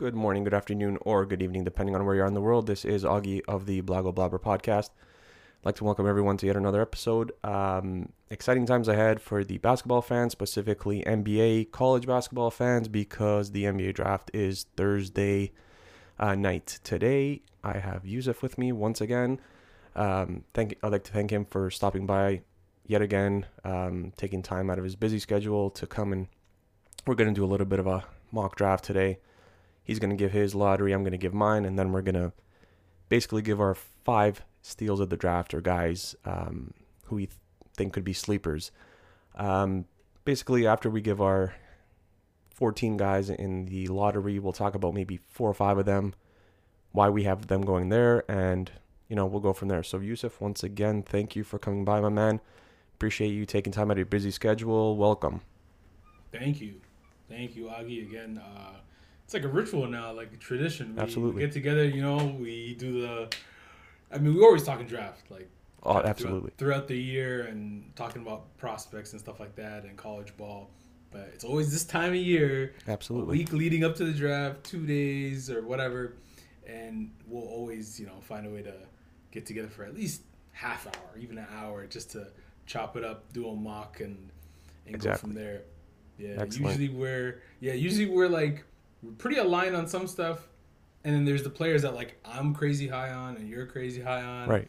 Good morning, good afternoon, or good evening, depending on where you are in the world. This is Augie of the Blago Blabber podcast. I'd like to welcome everyone to yet another episode. Um, exciting times ahead for the basketball fans, specifically NBA college basketball fans, because the NBA draft is Thursday uh, night. Today, I have Yusuf with me once again. Um, thank I'd like to thank him for stopping by yet again, um, taking time out of his busy schedule to come and we're going to do a little bit of a mock draft today. He's going to give his lottery, I'm going to give mine, and then we're going to basically give our five steals of the draft or guys um, who we th- think could be sleepers. Um, basically, after we give our 14 guys in the lottery, we'll talk about maybe four or five of them, why we have them going there, and you know we'll go from there. So Yusuf, once again, thank you for coming by, my man. Appreciate you taking time out of your busy schedule. Welcome. Thank you, thank you, Augie. Again, uh, it's like a ritual now, like a tradition. We, Absolutely. we get together. You know, we do the. I mean, we always talking draft, like Oh, throughout- absolutely. throughout, the year, and talking about prospects and stuff like that, and college ball. But it's always this time of year, a Absolutely. week leading up to the draft, two days or whatever, and we'll always, you know, find a way to get together for at least half hour, even an hour, just to chop it up, do a mock, and and go from there. Yeah, Excellent. usually we're yeah, usually we're like we're pretty aligned on some stuff, and then there's the players that like I'm crazy high on and you're crazy high on, Right.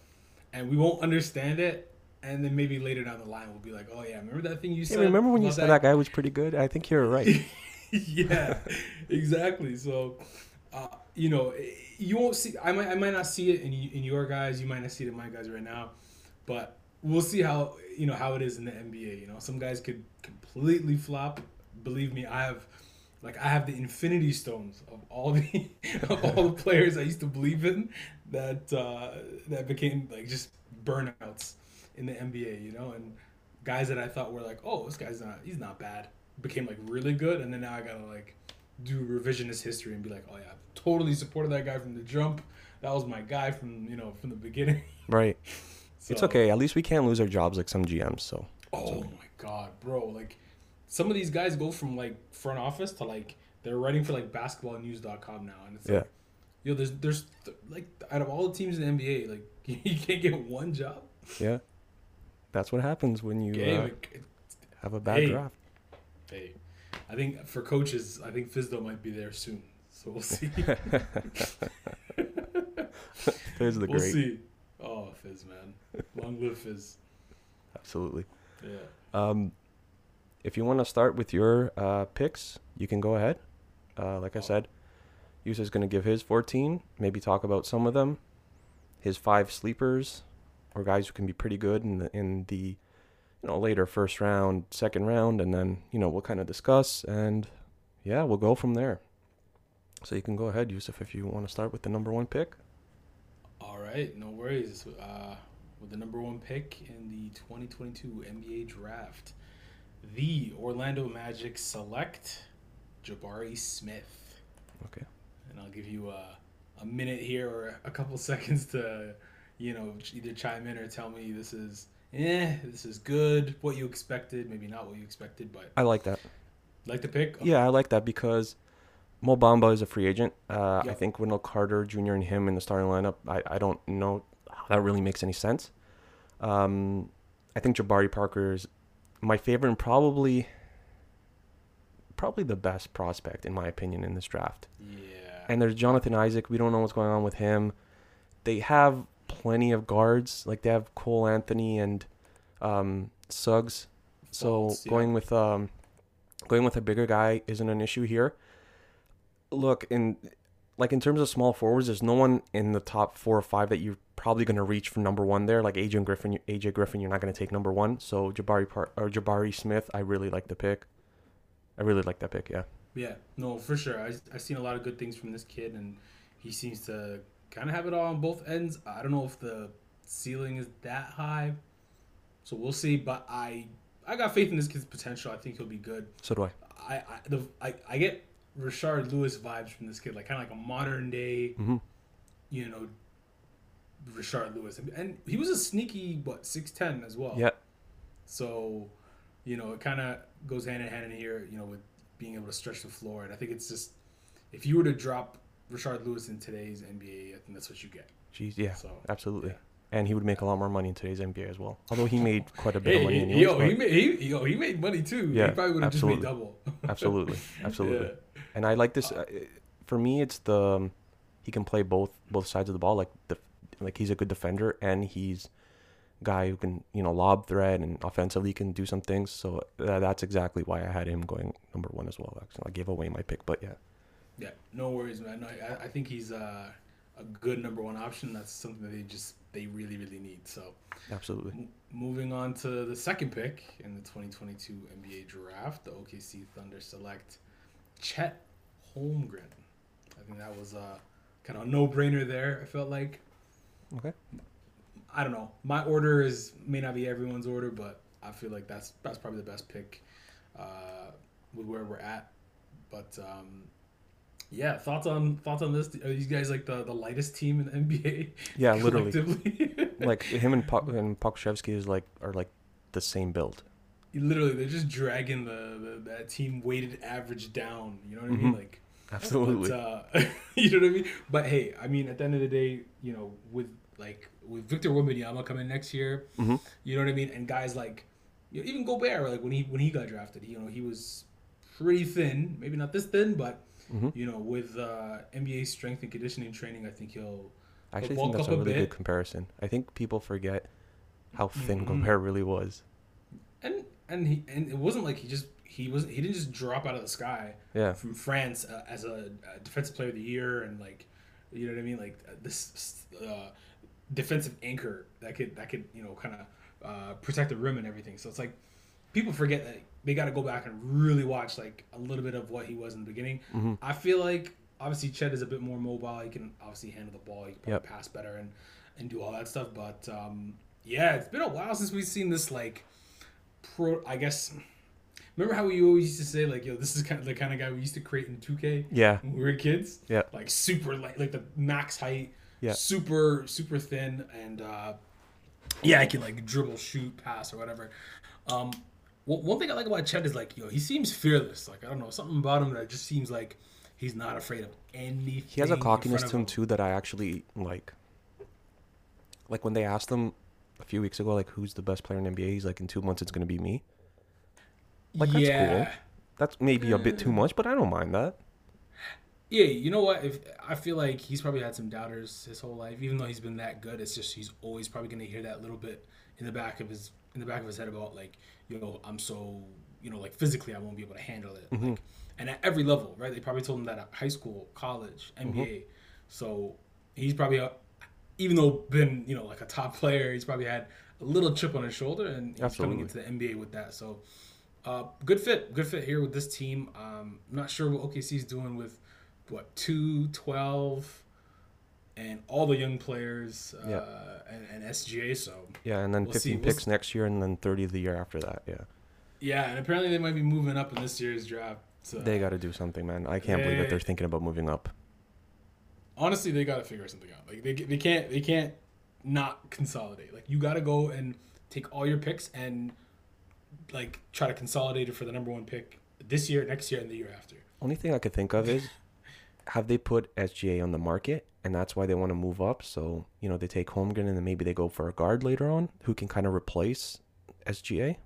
And we won't understand it, and then maybe later down the line we'll be like, oh yeah, remember that thing you Hey, said? remember when you said that guy was pretty good? I think you're right. yeah, exactly. So, uh, you know, you won't see. I might, I might not see it in in your guys. You might not see it in my guys right now, but we'll see how you know how it is in the NBA. You know, some guys could completely flop. Believe me, I have. Like I have the Infinity Stones of all the of all the players I used to believe in that uh, that became like just burnouts in the NBA, you know, and guys that I thought were like, oh, this guy's not he's not bad, became like really good, and then now I gotta like do revisionist history and be like, oh yeah, I totally supported that guy from the jump. That was my guy from you know from the beginning. right. It's okay. At least we can't lose our jobs like some GMs. So Oh my god, bro! Like some of these guys go from like front office to like they're writing for like basketballnews.com now, and it's Yeah. like, yo, there's there's like out of all the teams in the NBA, like you can't get one job. yeah, that's what happens when you Game, uh, like, have a bad Hey. draft. hey, I think for coaches, I think Fizdo might be there soon, so we'll see. There's the we'll great. see. Oh, Fizz, man, long live Fizz. Absolutely. Yeah. Um, if you want to start with your uh, picks, you can go ahead. Uh, like I said, Yusuf's going to give his 14, maybe talk about some of them, his five sleepers, or guys who can be pretty good in the, in the you know later first round, second round, and then you know we'll kind of discuss and yeah, we'll go from there. So you can go ahead, Yusuf, if you want to start with the number one pick. All right, no worries. Uh, with the number one pick in the 2022 NBA draft, the Orlando Magic select Jabari Smith. Okay. And I'll give you a, a minute here or a couple seconds to, you know, either chime in or tell me this is, eh, this is good, what you expected, maybe not what you expected, but I like that. like the pick. Yeah, I like that because Mo Bamba is a free agent. Uh, I think Wendell Carter Jr. and him in the starting lineup, I, I don't know how that really makes any sense. Um, I think Jabari Parker is my favorite and probably probably the best prospect in my opinion in this draft. Yeah. And there's Jonathan Isaac. We don't know what's going on with him. They have plenty of guards. Like they have Cole Anthony and um, Suggs. So yeah. going with um, going with a bigger guy isn't an issue here. Look in like in terms of small forwards, there's no one in the top four or five that you're probably going to reach for number one there. Like AJ Griffin, AJ Griffin, you're not going to take number one. So Jabari Par- or Jabari Smith, I really like the pick. I really like that pick. Yeah. Yeah, no, for sure. I I've seen a lot of good things from this kid, and he seems to kind of have it all on both ends. I don't know if the ceiling is that high, so we'll see. But I I got faith in this kid's potential. I think he'll be good. So do I. I I the, I, I get Rashard Lewis vibes from this kid, like kind of like a modern day, hmm you know, Rashard Lewis, and, he was a sneaky what six ten as well. Yeah. So, you know, it kind of goes hand in hand in here, you know, with being able to stretch the floor. And I think it's just, if you were to drop Rashard Lewis in today's NBA, I think that's what you get. Jeez, yeah, So absolutely. yeah. And he would make a lot more money in today's NBA as well. Although he made quite a bit of money he- anyways. yo, but- he made he, yo, he made money too. Yeah, he probably would have just made double. absolutely, absolutely. Yeah. And I like this. Uh, for me, it's the um, he can play both both sides of the ball. Like the like he's a good defender and he's a guy who can you know lob thread and offensively can do some things. So uh, that's exactly why I had him going number one as well. Actually, I gave away my pick, but yeah, Yeah, no worries, man. No, I, I think he's uh, a good number one option. That's something that they just they really really need. So absolutely. m- moving on to the second pick in the 2022 NBA draft, the OKC Thunder select Chet Holmgren. I think that was a kind of a no brainer there. I felt like Okay. I don't know. My order is may not be everyone's order, but I feel like that's that's probably the best pick uh, with where we're at. But um, yeah, thoughts on thoughts on this? Are these guys like the, the lightest team in the NBA? Yeah, literally. like him and Pok- and Pokusevski is like are like the same build. Literally, they're just dragging the, the that team weighted average down. You know what I mean? Mhm. Like Absolutely. But, uh, you know what I mean? But hey, I mean, at the end of the day, you know, with like with Victor Wembanyama coming next year, Mhm. you know what I mean? And guys like you know, even Gobert, like when he when he got drafted, you know, he was pretty thin, maybe not this thin, but Mhm. you know, with uh, NBA strength and conditioning training, I think he'll I actually think that's a a really good comparison. I think people forget how thin Mhm. Gobert really was. and and he and it wasn't like he just he was he didn't just drop out of the sky. Yeah. from France uh, as a, a defensive player of the year and like you know what I mean like uh, this uh, defensive anchor that could that could you know kind of uh, protect the rim and everything. So it's like people forget that they got to go back and really watch like a little bit of what he was in the beginning. Mhm. I feel like obviously Chet is a bit more mobile. He can obviously handle the ball. He can Yep. pass better and and do all that stuff. But um, yeah, it's been a while since we've seen this like pro. I guess. Remember how we always used to say like, "Yo, this is kind of the kind of guy we used to create in 2K Yeah. when we were kids." Yeah. Like super light, like the max height. Yeah. Super super thin and uh, yeah, I can like dribble, shoot, pass, or whatever. Um, one one thing I like about Chet is like, yo, he seems fearless. Like I don't know, something about him that just seems like he's not afraid of anything. He has a cockiness to of him too that I actually like. Like when they asked him a few weeks ago, like who's the best player in NBA, he's like, in two months it's gonna be me. Like that's yeah. cool. That's maybe a bit too much, but I don't mind that. Yeah, you know what? If I feel like he's probably had some doubters his whole life, even though he's been that good, it's just he's always probably gonna hear that little bit in the back of his in the back of his head about like, you know, I'm so you know, like physically I won't be able to handle it. Mm-hmm. Like, and at every level, right? They probably told him that at high school, college, NBA. Mm-hmm. So he's probably a, even though been you know like a top player, he's probably had a little chip on his shoulder, and he's Absolutely. coming into the NBA with that. So. Uh, good fit, good fit here with this team. Um, I'm not sure what OKC is doing with what two, 12, and all the young players uh, Yeah. and, and SGA. So Yeah, and then We'll see. 15 We'll picks next year, and then 30 the year after that. Yeah, yeah, and apparently they might be moving up in this year's draft. So they got to do something, man. I can't believe that They- they're thinking about moving up. Honestly, they got to figure something out. Like they, they can't they can't not consolidate. Like you got to go and take all your picks and like try to consolidate it for the number one pick this year, next year, and the year after. Only thing I could think of is have they put SGA on the market, and that's why they want to move up. So you know they take Holmgren, and then maybe they go for a guard later on who can kind of replace SGA.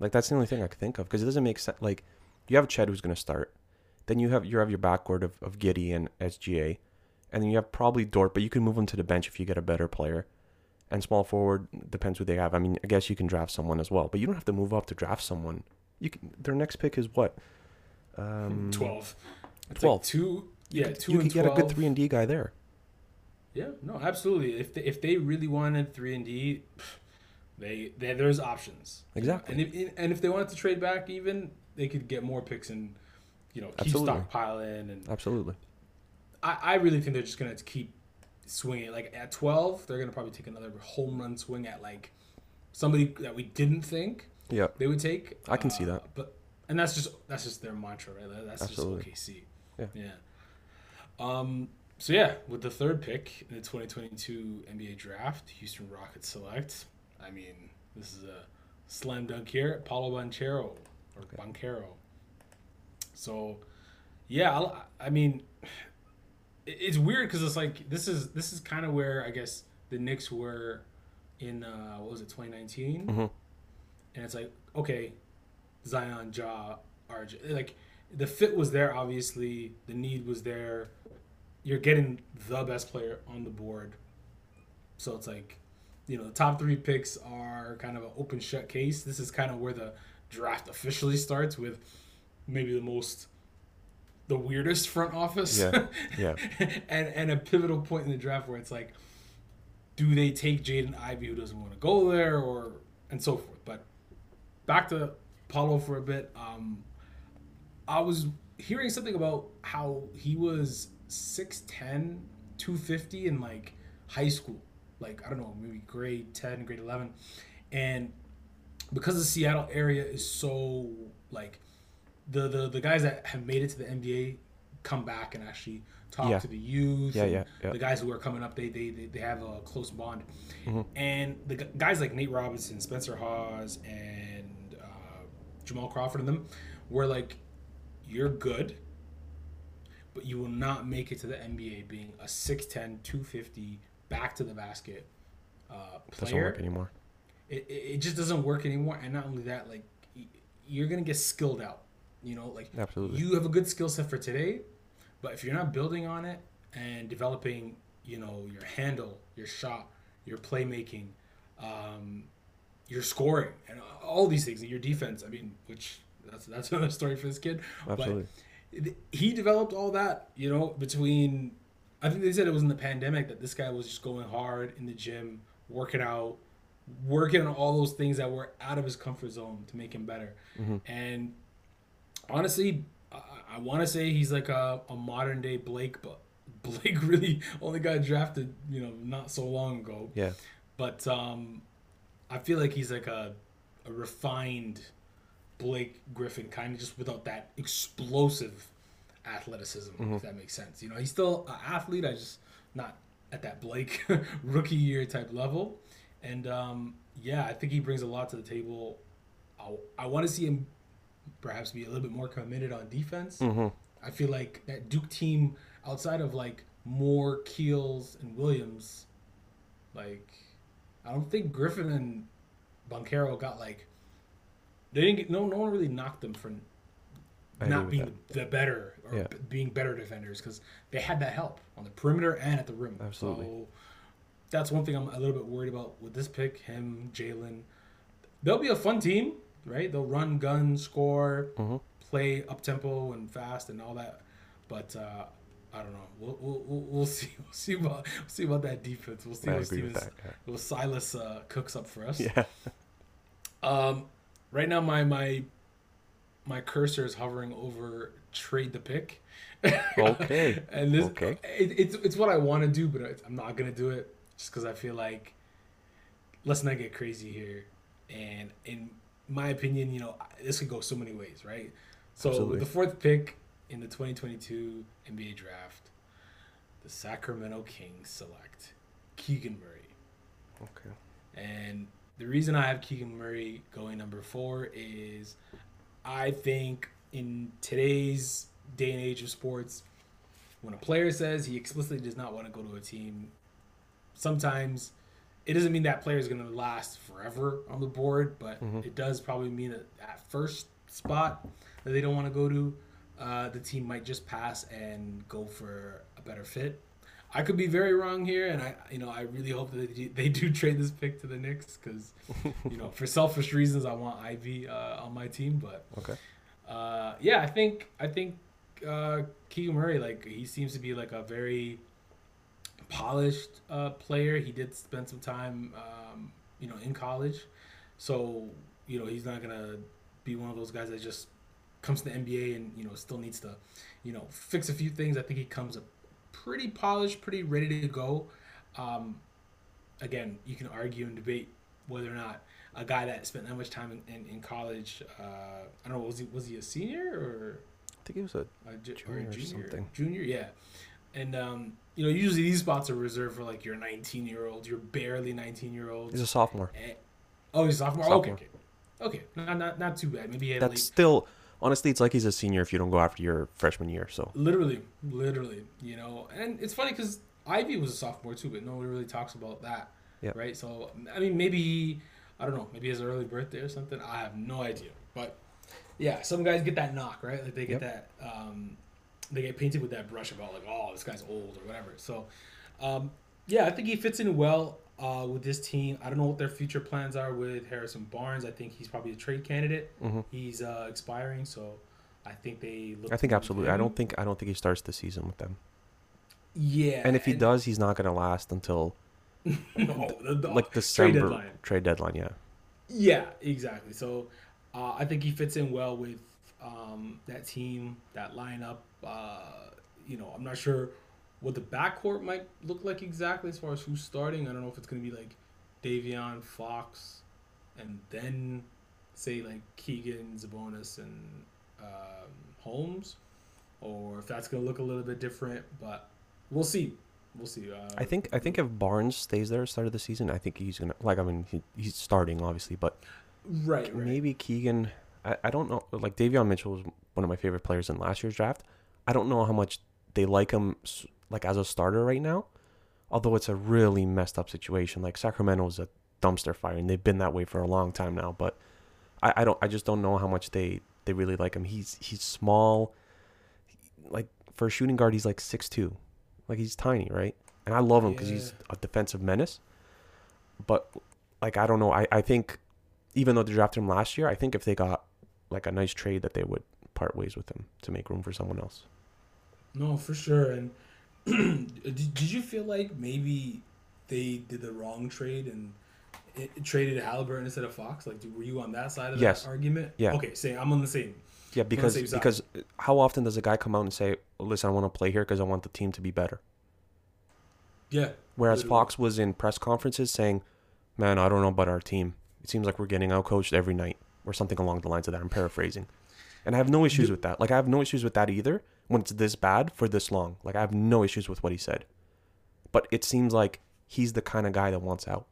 Like that's the only thing I could think of because it doesn't make sense. Like you have Chet who's going to start, then you have you have your backcourt of of Giddey and SGA, and then you have probably Dort, but you can move him to the bench if you get a better player. And small forward depends who they have. I mean, I guess you can draft someone as well, but you don't have to move up to draft someone. You can. Their next pick is what? Um, Twelve. It's 12. Like two. Yeah, two you and could get 12. a good three and D guy there. Yeah, no, absolutely. If they, if they really wanted three and D, they, they there's options. Exactly. And if and if they wanted to trade back, even they could get more picks and you know keep Absolutely. stockpiling. And Absolutely. I, I really think they're just gonna keep swinging. Like at twelve, they're gonna probably take another home run swing at like somebody that we didn't think Yeah. they would take. I can see Uh, that. But and that's just that's just their mantra, right? That- That's Absolutely. just OKC. Yeah. Yeah. Um. So yeah, with the third pick in the 2022 NBA Draft, Houston Rockets select. I mean, this is a slam dunk here, Paolo Banchero or Okay. Banchero. So, Yeah, I, I mean, it's weird because it's like this is this is kind of where I guess the Knicks were in uh, what was it 2019, Mm-hmm. and it's like okay, Zion, Ja, RJ, like the fit was there. Obviously, the need was there. You're getting the best player on the board, so it's like, you know, the top three picks are kind of an open shut case. This is kind of where the draft officially starts with maybe the most the weirdest front office. Yeah, yeah. and and a pivotal point in the draft where it's like do they take Jaden Ivey who doesn't want to go there or and so forth. But back to Paolo for a bit um I was hearing something about how he was 6'10 250 in like high school. Like I don't know maybe grade 10 grade 11 and because the Seattle area is so like the the the guys that have made it to the NBA come back and actually talk Yeah. to the youth. Yeah, yeah, yeah. The guys who are coming up, they they they, they have a close bond. Mm-hmm. And the guys like Nate Robinson, Spencer Hawes, and uh, Jamal Crawford and them were like, you're good, but you will not make it to the NBA being a 6'10", 250 back to the basket uh, Doesn't player work anymore. it, it it just doesn't work anymore and not only that like you're gonna get skilled out you know like Absolutely. you have a good skill set for today but if you're not building on it and developing you know your handle your shot your playmaking um, your scoring and all these things and your defense i mean which that's that's another story for this kid Absolutely. but he developed all that you know between i think they said it was in the pandemic that this guy was just going hard in the gym working out working on all those things that were out of his comfort zone to make him better Mhm. and honestly i, I want to say he's like a, a modern day blake but blake really only got drafted you know not so long ago Yeah. but um, I feel like he's like a, a refined Blake Griffin, kind of just without that explosive athleticism, Mm-hmm. if that makes sense. You know, he's still an athlete. I just not at that Blake rookie year type level. And um, yeah, I think he brings a lot to the table. I, I want to see him perhaps be a little bit more committed on defense. Mm-hmm. I feel like that Duke team, outside of like Moore, Keels, and Williams, like I don't think Griffin and Banchero got like they didn't get no no one really knocked them for not being the better or Yeah. b- being better defenders because they had that help on the perimeter and at the rim. Absolutely. So that's one thing I'm a little bit worried about with this pick. Him, Jalen, they'll be a fun team, right? They'll run, gun, score, Mhm. play up tempo and fast and all that. But uh, I don't know. We'll, we'll, we'll, see. We'll see about we'll see about that defense. We'll see I what Stevens, that. what Silas uh, cooks up for us. Yeah. Um, right now my my my cursor is hovering over trade the pick. Okay. and this Okay. it, it's it's what I want to do, but I'm not gonna do it just because I feel like let's not get crazy here. And in my opinion, you know, this could go so many ways, right? So Absolutely. the fourth pick in the 2022 NBA draft, the Sacramento Kings select Keegan Murray. Okay. And the reason I have Keegan Murray going number four is I think in today's day and age of sports, when a player says he explicitly does not want to go to a team, sometimes it doesn't mean that player is going to last forever on the board, but Mhm. it does probably mean that that first spot that they don't want to go to, uh, the team might just pass and go for a better fit. I could be very wrong here, and I, you know, I really hope that they do, they do trade this pick to the Knicks because, you know, for selfish reasons, I want Ivey uh, on my team. But Okay. uh, yeah, I think I think uh, Keegan Murray, like he seems to be like a very polished uh, player. He did spend some time, um, you know, in college, so you know he's not gonna be one of those guys that just comes to the NBA and you know still needs to, you know, fix a few things. I think he comes up pretty polished, pretty ready to go. Um, again, you can argue and debate whether or not a guy that spent that much time in, in, in college, uh, I don't know, was he was he a senior or I think it was a a ju- Junior or something. Junior, yeah. And um, you know, usually these spots are reserved for like your 19 year old, your barely 19 year old. he's a sophomore. oh, he's a sophomore. Okay, Sophomore. okay, okay. Not, not not too bad. Maybe That's late. still honestly, it's like he's a senior if you don't go after your freshman year. So Literally, literally, you know, and it's funny because Ivey was a sophomore too, but nobody really talks about that, Yeah. right? So I mean, maybe I don't know, maybe his early birthday or something. I have no idea, but yeah, some guys get that knock, right? Like they get that, um, they get painted with that brush about like, oh, this guy's old or whatever. So, um, yeah, I think he fits in well uh, with this team. I don't know what their future plans are with Harrison Barnes. I think he's probably a trade candidate. Mhm. He's uh, expiring, so I think they look. I think to absolutely. I don't think I don't think he starts the season with them. Yeah, And if he does, he's not gonna last until no, the, the, like trade December deadline. trade deadline. Yeah. Yeah, exactly. So uh, I think he fits in well with um, that team, that lineup. Uh, you know, I'm not sure what the backcourt might look like exactly as far as who's starting. I don't know if it's going to be like Davion, Fox, and then say like Keegan, Sabonis, and um, Holmes, or if that's going to look a little bit different. But we'll see. We'll see. Uh, I think I think if Barnes stays there at the start of the season, I think he's gonna like. I mean, he, he's starting obviously, but right, right. maybe Keegan. I, I don't know. Like Davion Mitchell was one of my favorite players in last year's draft. I don't know how much they like him like as a starter right now. Although it's a really messed up situation. Like Sacramento's a dumpster fire, and they've been that way for a long time now. But I, I don't. I just don't know how much they they really like him. He's he's small. Like for a shooting guard, he's like six two. Like he's tiny, right? And I love him because he's a defensive menace. But like I don't know. I I think even though they drafted him last year, I think if they got like a nice trade, that they would part ways with him to make room for someone else. No, for sure. And did, did you feel like maybe they did the wrong trade and it, it traded Halliburton instead of Fox? Like, were you on that side of Yes. that argument? Yeah. Okay, say I'm on the same. Yeah, because same because how often does a guy come out and say, "Listen, I want to play here because I want the team to be better." Yeah. Whereas Literally. Fox was in press conferences saying, "Man, I don't know about our team. It seems like we're getting outcoached every night, or something along the lines of that." I'm paraphrasing, and I have no issues with that. Like I have no issues with that either when it's this bad for this long. Like I have no issues with what he said, but it seems like he's the kind of guy that wants out.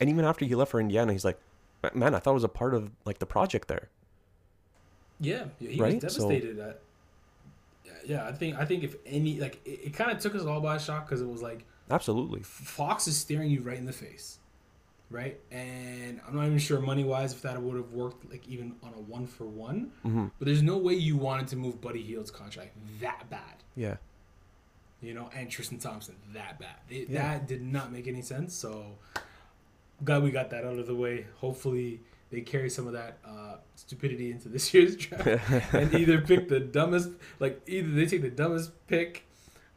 And even after he left for Indiana, he's like, "Man, I thought it was a part of like the project there." Yeah, he Right? was So- devastated. At, yeah, yeah, I think I think if any like it, it kind of took us all by shock because it was like Absolutely. Fox is staring you right in the face, right? And I'm not even sure money wise if that would have worked like even on a one for one. hmm But there's no way you wanted to move Buddy Hield's contract that bad, Yeah. you know, and Tristan Thompson that bad. It, Yeah. That did not make any sense. So, glad we got that out of the way. Hopefully, they carry some of that uh, stupidity into this year's draft and either pick the dumbest, like either they take the dumbest pick,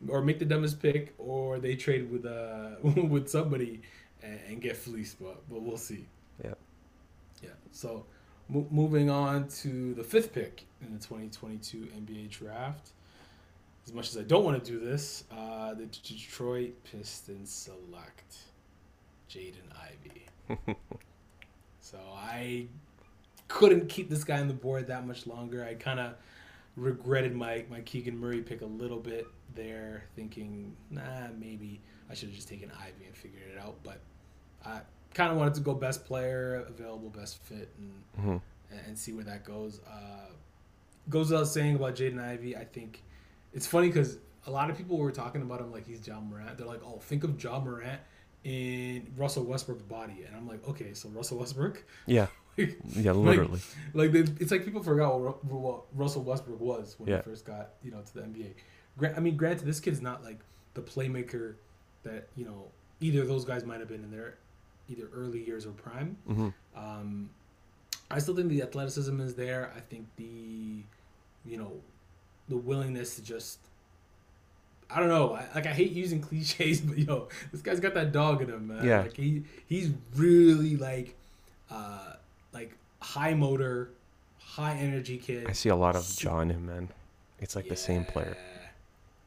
or make the dumbest pick, or they trade with uh with somebody and, and get fleeced. But but we'll see. Yeah. Yeah. So, mo- moving on to the fifth pick in the 2022 NBA draft. As much as I don't want to do this, uh, the Detroit Pistons select Jaden Ivey. so I couldn't keep this guy on the board that much longer. I kind of regretted my, my Keegan Murray pick a little bit there, thinking, nah, maybe I should have just taken Ivey and figured it out. But I kind of wanted to go best player, available, best fit, and hmm and see where that goes. Uh, goes without saying about Jaden Ivey. I think it's funny because a lot of people were talking about him like he's John Morant. They're like, oh, think of John Morant in Russell Westbrook's body, and I'm like, okay, so Russell Westbrook, Yeah. like, Yeah. Literally. like they, it's like people forgot what, what Russell Westbrook was when Yeah. he first got you know to the NBA. Grant, I mean, granted, this kid's not like the playmaker that you know either of those guys might have been in their either early years or prime. hmm Um, I still think the athleticism is there. I think the, you know, the willingness to just, I don't know. I, like I hate using cliches, but yo, this guy's got that dog in him, man. Yeah. Like he he's really like, uh, like high motor, high energy kid. I see a lot of in him, man. It's like the same player.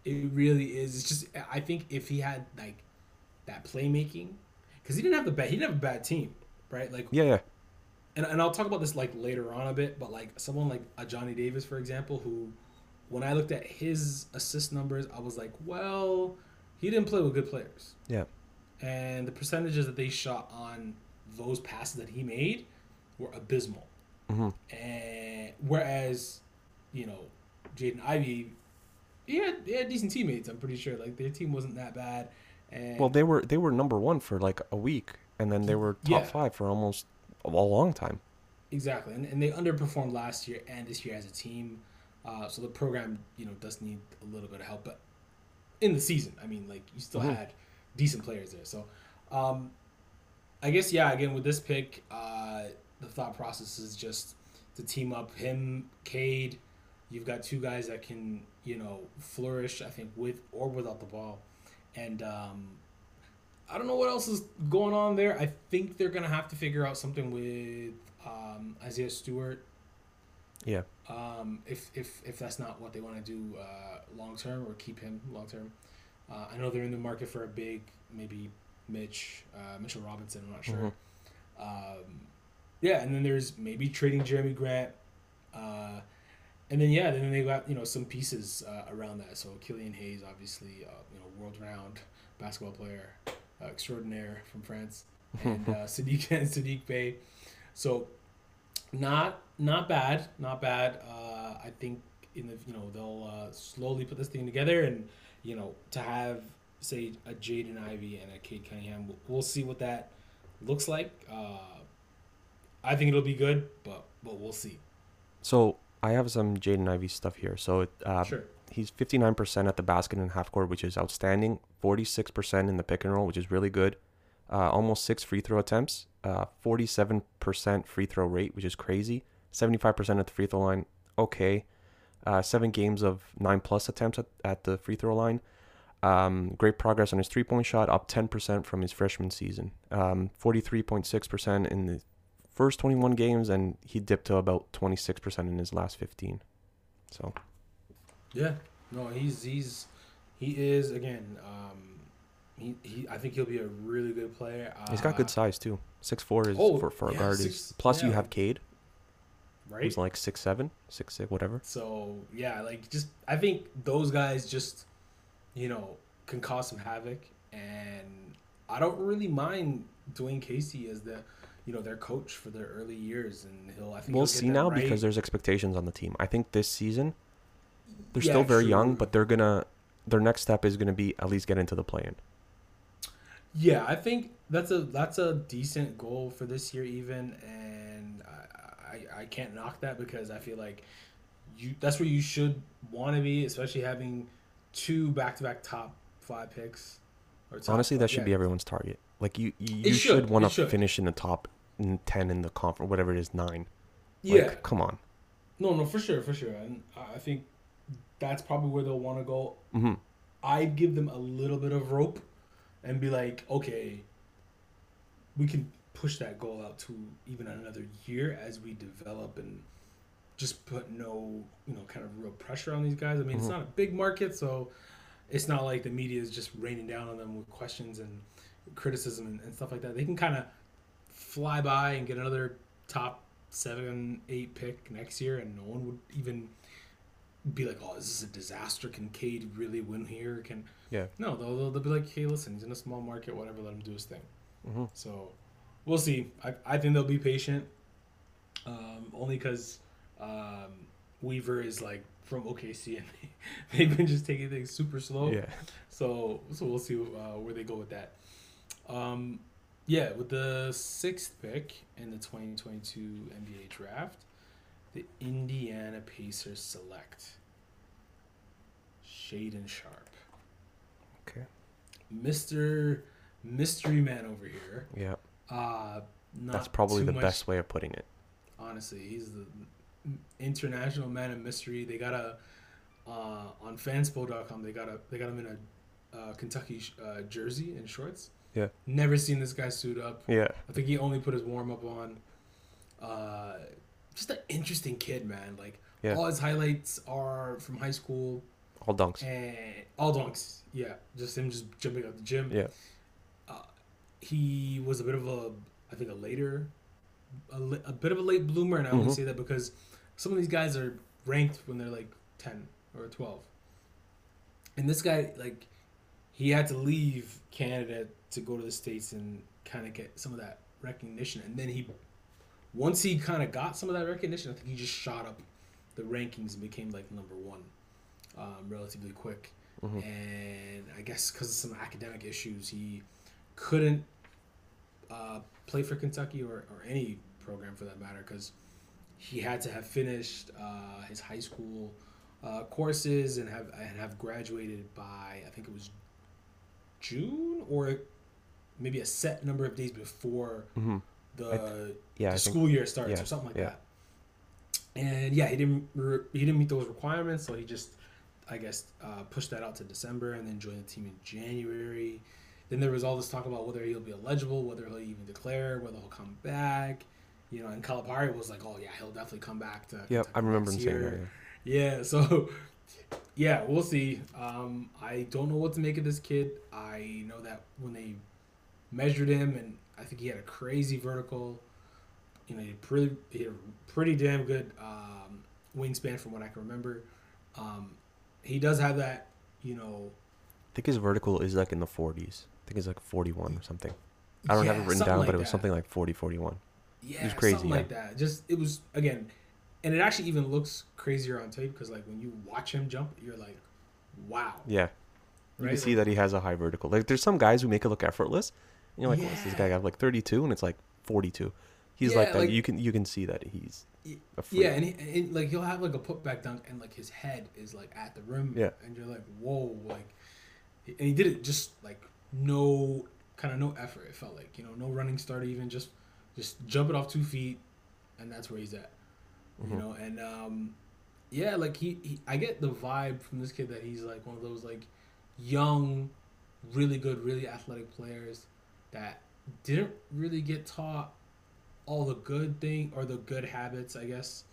It really is. It's just I think if he had like that playmaking, because he didn't have the bad he didn't have a bad team, right? Like Yeah. Yeah. and, and I'll talk about this like later on a bit, but like someone like a Johnny Davis, for example, who when I looked at his assist numbers, I was like, well, he didn't play with good players. Yeah. And the percentages that they shot on those passes that he made were abysmal. hmm And whereas, you know, Jaden Ivey, he had, he had decent teammates. I'm pretty sure. Like their team wasn't that bad. And Well, they were they were number one for like a week, and then they were top Yeah. five for almost a long time. Exactly, and, and they underperformed last year and this year as a team. Uh, so the program, you know, does need a little bit of help. But in the season, I mean, like you still Mhm. had decent players there. So um, I guess yeah. Again, with this pick, uh, the thought process is just to team up him, Cade. You've got two guys that can you know flourish. I think with or without the ball, and um, I don't know what else is going on there. I think they're gonna have to figure out something with um, Isaiah Stewart. Yeah. Um, if if if that's not what they want to do uh, long term or keep him long term, uh, I know they're in the market for a big maybe Mitch uh, Mitchell Robinson. I'm not sure. Um, yeah, and then there's maybe trading Jerami Grant. And then yeah, then they got you know some pieces uh, around that. So Killian Hayes, obviously, uh, you know, world round basketball player, uh, extraordinaire from France, and uh, Sadiq and Saddiq Bey. So not not bad, not bad. Uh, I think in the you know they'll uh, slowly put this thing together, and you know to have say a Jaden Ivey and a Cade Cunningham, we'll, we'll see what that looks like. Uh, I think it'll be good, but but we'll see. So I have some Jaden Ivey stuff here. So it, uh, sure. he's 59% at the basket and half court, which is outstanding. 46% in the pick and roll, which is really good. Uh, almost six free throw attempts. Uh, 47% free throw rate, which is crazy. 75% at the free throw line, okay. Uh, seven games of nine plus attempts at, at the free throw line. Um, great progress on his three point shot, up 10% from his freshman season. Um, 43.6% in the first 21 games, and he dipped to about 26% in his last 15. So, Yeah. No, he's he's he is again. Um, he, he I think he'll be a really good player. Uh, He's got good size too. Six four is oh, for, for a guard six- is plus you have Cade, right. who's like six seven, six six, whatever. So yeah, like just I think those guys just you know can cause some havoc, and I don't really mind Dwane Casey as the you know their coach for their early years, and he'll I think We'll see now right. because there's expectations on the team. I think this season they're Yeah, still very young, but they're gonna their next step is gonna be at least get into the play in. Yeah, I think that's a that's a decent goal for this year even, and I I, I can't knock that because I feel like you that's where you should want to be, especially having two back to back top five picks. Honestly, that should yeah. be everyone's target. Like you, you, you should, should, want to finish in the top ten in the conference, whatever it is, nine. Like, Yeah, come on. no, no, for sure, for sure, and I think that's probably where they'll want to go. hmm I'd give them a little bit of rope, and be like, okay, we can push that goal out to even another year as we develop and just put no, you know, kind of real pressure on these guys. I mean, it's Mhm. not a big market, so it's not like the media is just raining down on them with questions and criticism and, and stuff like that. They can kind of fly by and get another top seven, eight pick next year, and no one would even be like, "Oh, is this is a disaster? Can Cade really win here? Can Yeah. no? They'll, they'll, they'll be like, "Hey, listen, he's in a small market. Whatever, let him do his thing." hmm So we'll see. I, I think they'll be patient, um, only because um, Weaver is like from OKC and they, they've been just taking things super slow. Yeah. So so we'll see uh, where they go with that. Um, yeah, with the sixth pick in the 2022 NBA draft, the Indiana Pacers select Shaedon Sharpe, Okay. Mister Mystery Man over here. Yeah. Uh, not That's probably the much- best way of putting it. Honestly, he's the international man of mystery. They got a uh, on fanspo.com. They got a they got him in a uh, Kentucky uh, jersey and shorts. Yeah. Never seen this guy suit up. Yeah. I think he only put his warm up on. Uh, just an interesting kid, man. Like Yeah. all his highlights are from high school All dunks. and all dunks. Yeah, just him just jumping out the gym. Yeah. Uh, he was a bit of a, I think a later, a, a bit of a late bloomer, and I only Mhm. say that because some of these guys are ranked when they're like ten or twelve, and this guy like, he had to leave Canada to go to the states and kind of get some of that recognition, and then he once he kind of got some of that recognition, I think he just shot up the rankings and became like number one um, relatively quick. Mhm. And I guess because of some academic issues, he couldn't uh, play for Kentucky or, or any program for that matter because he had to have finished uh, his high school uh, courses and have and have graduated by I think it was June or maybe a set number of days before hmm the, Yeah, the I think school year starts yeah, or something like yeah. that. And yeah, he didn't re- he didn't meet those requirements, so he just I guess uh, pushed that out to December and then joined the team in January. Then there was all this talk about whether he'll be eligible, whether he'll even declare, whether he'll come back. You know, and Calipari was like, "Oh yeah, he'll definitely come back to." Yep, I remember him saying that. Yeah. Yeah, so yeah, we'll see. Um, I don't know what to make of this kid. I know that when they measured him, and I think he had a crazy vertical. You know, he had pretty, he had a pretty damn good um, wingspan from what I can remember. Um, he does have that, you know. I think his vertical is like in the 40s. I think it's like 41 or something. I don't have it written down, like but it was that. something like 40, 41. Yeah, was crazy, something yeah. like that. Just it was again, and it actually even looks crazier on tape because like when you watch him jump, you're like, wow. Yeah. You Right? can see that he has a high vertical. Like there's some guys who make it look effortless. And you're like, what's this guy got like 32 and it's like 42. He's Yeah, like that. like- you can you can see that he's Y- a freak. Yeah, and, he, and like he'll have like a putback dunk, and like his head is like at the rim. Yeah. and you're like, whoa, like, and he did it just like no kind of no effort. It felt like you know no running start even just just jump it off two feet, and that's where he's at. You Mhm. know, and um, yeah, like he, he I get the vibe from this kid that he's like one of those like young, really good, really athletic players that didn't really get taught all the good thing or the good habits, I guess,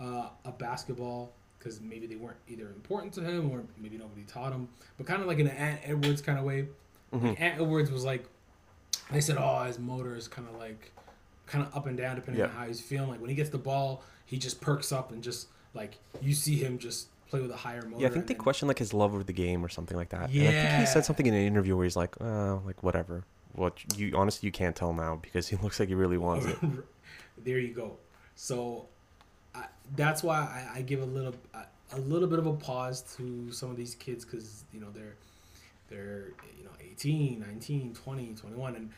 uh, of basketball because maybe they weren't either important to him or maybe nobody taught him. But kind of like in an Ant Edwards kind of way. Mhm. Like Ant Edwards was like, they said, oh, his motor is kind of like, kind of up and down depending on how he's feeling. Like when he gets the ball, he just perks up and just like you see him just play with a higher motor. Yeah, I think they then- questioned like his love of the game or something like that. And I think he said something in an interview where he's like, oh, like whatever. What you honestly you can't tell now because he looks like he really wants it. there you go. So I, that's why I, I give a little a, a little bit of a pause to some of these kids because you know they're they're you know 18 19 20 21 and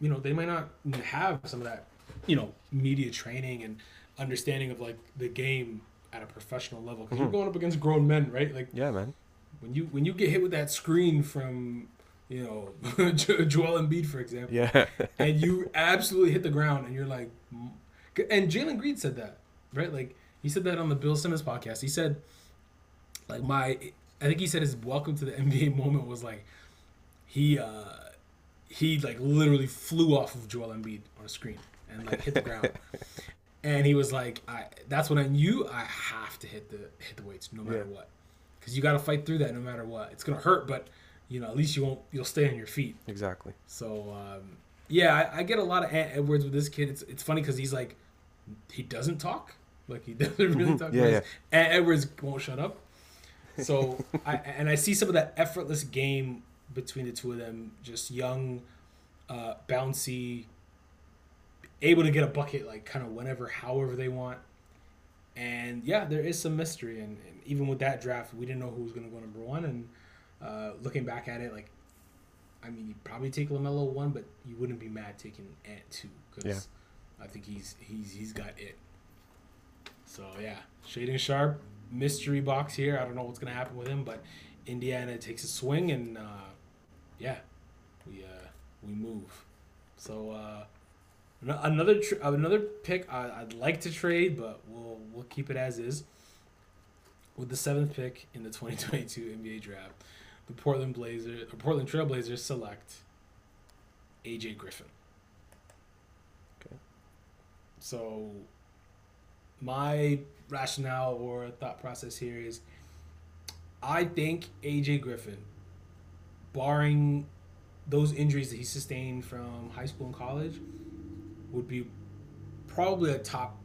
you know they might not have some of that you know media training and understanding of like the game at a professional level because you're Mhm. going up against grown men right like Yeah, man. when you when you get hit with that screen from you know Joel Embiid for example. Yeah. and you absolutely hit the ground and you're like and Jalen Green said that right? Like he said that on the Bill Simmons podcast. He said like my I think he said his welcome to the NBA moment was like he uh he like literally flew off of Joel Embiid on a screen and like hit the ground. And he was like I that's when I knew I have to hit the hit the weights no matter Yeah. what because you got to fight through that no matter what. It's gonna hurt but you know at least you won't you'll stay on your feet exactly. so um, yeah, I, I get a lot of Ant Edwards with this kid. It's it's funny because he's like, he doesn't talk. Like he doesn't really talk. Yeah, whereas Ant Edwards won't shut up. So I and I see some of that effortless game between the two of them. Just young, uh, bouncy, able to get a bucket like kind of whenever, however they want. And yeah, there is some mystery, and, and even with that draft, we didn't know who was going to go number one. And uh, looking back at it, like I mean, you'd probably take Lamelo one, but you wouldn't be mad taking Ant two because I think he's he's he's got it. So yeah, Shaedon Sharpe mystery box here. I don't know what's gonna happen with him, but Indiana takes a swing and uh, yeah, we uh, we move. So uh, another tr- another pick I, I'd like to trade, but we'll we'll keep it as is. With the seventh pick in the 2022 NBA draft, the Portland Blazers or Portland Trailblazers select AJ Griffin. Okay. So my rationale or thought process here is I think AJ Griffin, barring those injuries that he sustained from high school and college, would be probably a top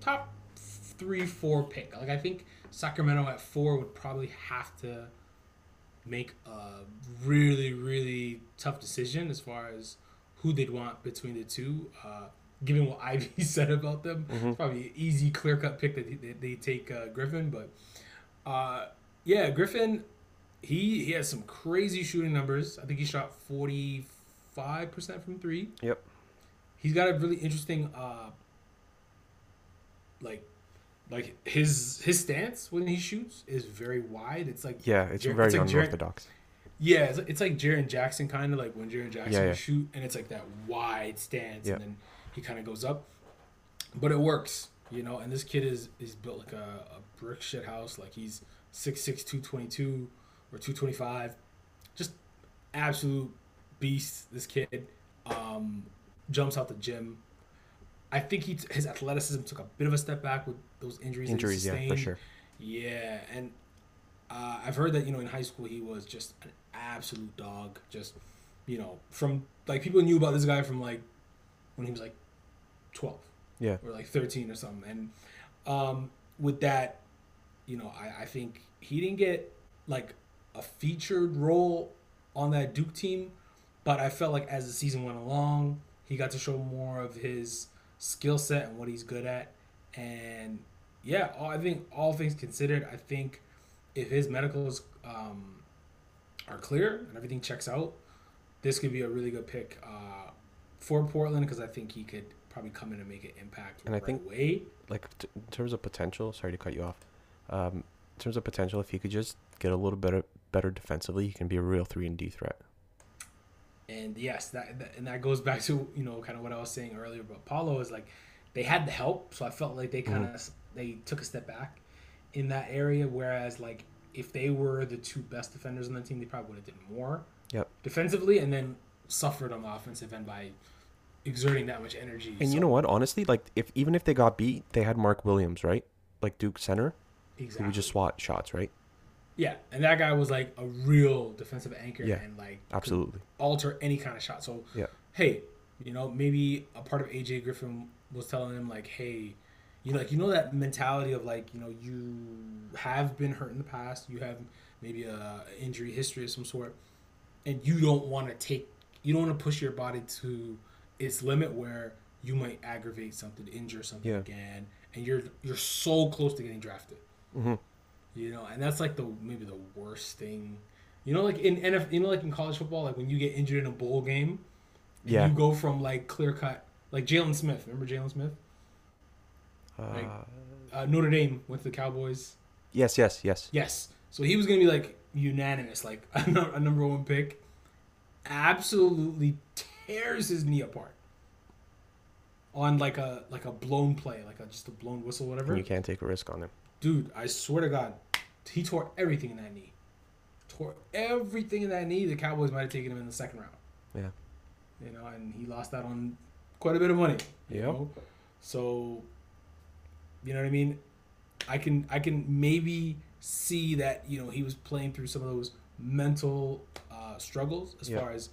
top three, four pick. Like I think Sacramento at four would probably have to make a really, really tough decision as far as who they'd want between the two. Uh, given what Ivey said about them, Mhm. it's probably an easy, clear cut pick that they, they, they take uh, Griffin. But uh, yeah, Griffin, he he has some crazy shooting numbers. I think he shot forty five percent from three. Yep. He's got a really interesting, uh, like, like his his stance when he shoots is very wide. It's like Yeah, it's Jer- very it's like unorthodox. yeah, it's, it's like Jaren Jackson kind of like when Jaren Jackson Yeah, yeah. shoot, and it's like that wide stance, Yeah. and then he kind of goes up, but it works, you know. And this kid is is built like a, a brick shit house. Like he's 6'6", 222 or two twenty five, just absolute beast. This kid um, jumps out the gym. I think he his athleticism took a bit of a step back with those injuries. Injuries, yeah, for sure. Yeah, and uh, I've heard that you know in high school he was just an absolute dog. Just you know from like people knew about this guy from like when he was like twelve, Yeah. or like thirteen or something. And um, with that, you know, I, I think he didn't get like a featured role on that Duke team, but I felt like as the season went along, he got to show more of his skill set and what he's good at. And yeah, all, I think all things considered, I think if his medicals um, are clear and everything checks out, this could be a really good pick uh, for Portland because I think he could probably come in and make an impact And I think- away. Like t- in terms of potential, sorry to cut you off. Um, in terms of potential, if he could just get a little better better defensively, he can be a real three and D threat. And yes, that, that and that goes back to you know kind of what I was saying earlier about Paolo is like they had the help, so I felt like they kind of mm-hmm. they took a step back in that area. Whereas like if they were the two best defenders on the team, they probably would have did more Yep. defensively, and then suffered on the offensive end by exerting that much energy. And you know what? Honestly, like if even if they got beat, they had Mark Williams, right? Like Duke center, who exactly. would just swat shots, right? Yeah, and that guy was like a real defensive anchor Yeah, and like Absolutely. alter any kind of shot. So Yeah. hey, you know, maybe a part of AJ Griffin was telling him like, hey, you know, like you know that mentality of like, you know, you have been hurt in the past, you have maybe a injury history of some sort, and you don't want to take, you don't want to push your body to its limit where you might aggravate something, injure something Yeah. again, and you're you're so close to getting drafted. hmm You know, and that's like the maybe the worst thing. You know, like in NF, you know, like in college football, like when you get injured in a bowl game, Yeah. you go from like clear cut, like Jaylon Smith. Remember Jaylon Smith? Uh, Like- Uh, Notre Dame went to the Cowboys. yes, yes, yes. Yes, so he was gonna be like unanimous, like a, nu- a number one pick. Absolutely tears his knee apart on like a like a blown play, like a just a blown whistle, whatever. And you can't take a risk on him. Dude, I swear to God, he tore everything in that knee. Tore everything in that knee. The Cowboys might have taken him in the second round. Yeah. You know, and he lost out on quite a bit of money. You know? So, you know what I mean? I can I can maybe see that you know he was playing through some of those mental uh, struggles as Yeah. far as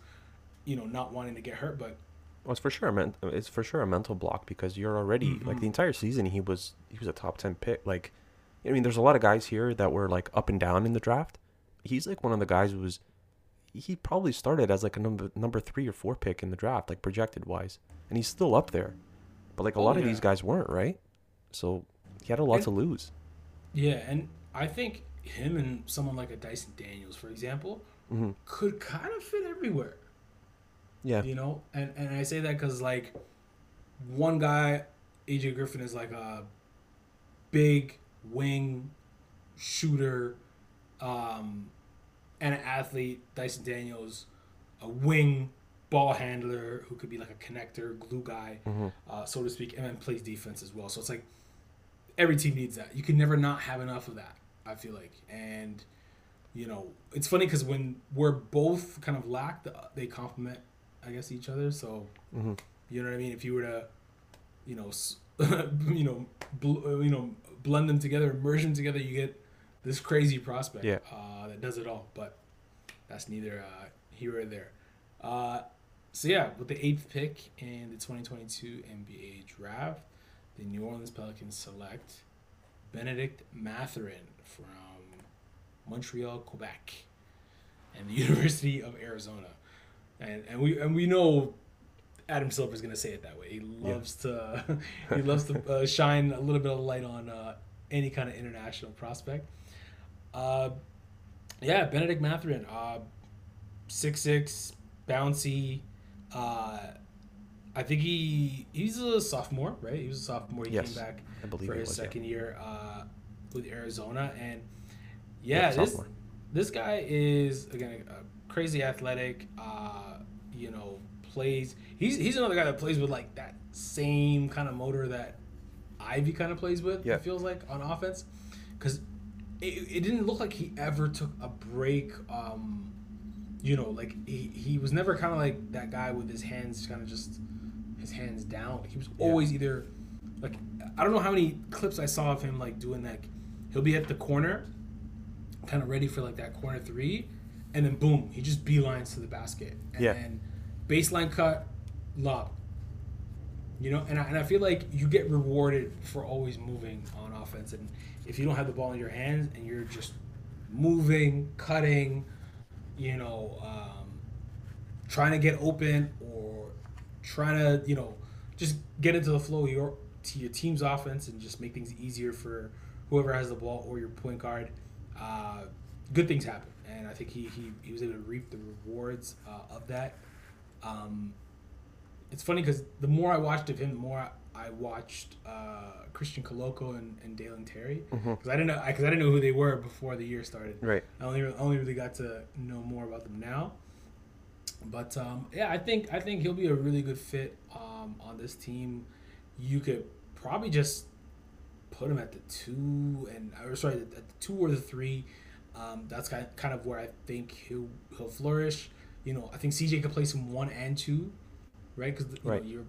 you know not wanting to get hurt, but Well, it's for sure a men- it's for sure a mental block because you're already like Mhm. the entire season he was he was a top ten pick. Like, I mean, there's a lot of guys here that were like up and down in the draft. He's like one of the guys who was he probably started as like a number number three or four pick in the draft, like projected wise, and he's still up there. But like a Oh, lot of these guys weren't right, so he had a lot And- to lose. yeah, and I think him and someone like a Dyson Daniels, for example, hmm could kind of fit everywhere. Yeah, You know, and and I say that because like one guy, AJ Griffin is like a big wing shooter, um, and an athlete. Dyson Daniels, a wing ball handler who could be like a connector, glue guy, hmm uh, so to speak, and then plays defense as well. So it's like every team needs that. You can never not have enough of that. I feel like, and you know, it's funny because when we're both kind of lack, they complement, I guess, each other. So hmm you know what I mean. If you were to, you know, you know, bl- you know, blend them together, merge them together, you get this crazy prospect Yeah. uh, that does it all. But that's neither uh, here or there. Uh, so yeah, with the eighth pick in the 2022 NBA draft, the New Orleans Pelicans select Benedict Mathurin from Montreal, Quebec, and the University of Arizona. And and we and we know Adam Silver's gonna say it that way. He loves to he loves to uh, shine a little bit of light on uh, any kind of international prospect. Uh, yeah, Benedict Mathurin, uh, six six, bouncy. Uh, I think he he's a sophomore, right? He was a sophomore. He Yes, came back for his was, yeah. second year uh, with Arizona, and yeah, Yep, this this guy is again a crazy athletic. Uh, you know, plays. He's he's another guy that plays with like that same kind of motor that Ivey kind of plays with. Yeah. It feels like on offense, because it, it didn't look like he ever took a break. Um, you know, like he, he was never kind of like that guy with his hands kind of just his hands down. He was Yeah. always either like I don't know how many clips I saw of him like doing that. He'll be at the corner, kind of ready for like that corner three, and then boom, he just beelines to the basket, and Yeah. then baseline cut, lob. You know, and I, and I feel like you get rewarded for always moving on offense, and if you don't have the ball in your hands and you're just moving, cutting, you know, um, trying to get open or trying to, you know, just get into the flow of your to your team's offense and just make things easier for whoever has the ball or your point guard. Uh, good things happen, and I think he, he, he was able to reap the rewards uh, of that. Um, it's funny because the more I watched of him, the more I watched uh, Christian Koloko and, and Dalen Terry because I didn't know because I, didn't know who they were before the year started. Right. I only only really got to know more about them now. But um, yeah, I think I think he'll be a really good fit um, on this team. You could probably just put him at the two and or sorry, at the two or the three. Um, that's kind kind of where I think he'll he'll flourish. You know, I think CJ could play some one and two, right? Because Right. you're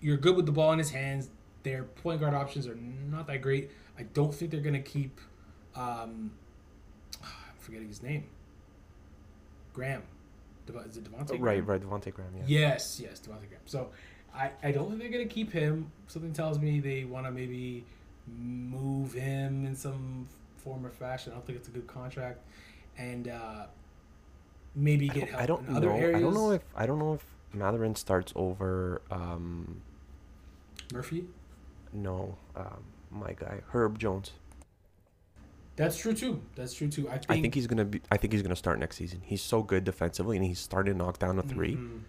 you're good with the ball in his hands. Their point guard options are not that great. I don't think they're gonna keep. Um, I'm forgetting his name. Graham. Dev- is it Devonte'? Right, Graham? right. Devonte' Graham. Yeah. Yes, yes, Devonte' Graham. So I, I don't think they're gonna keep him. Something tells me they want to maybe move him in some form or fashion. I don't think it's a good contract, and uh, maybe get help I don't in know. other areas. I don't know if I don't know if Mathurin starts over. Um, Murphy. no, um, my guy Herb Jones. That's true too. That's true too. I think. I think he's gonna be. I think he's gonna start next season. He's so good defensively, and he's starting to knock down a 3 Mhm.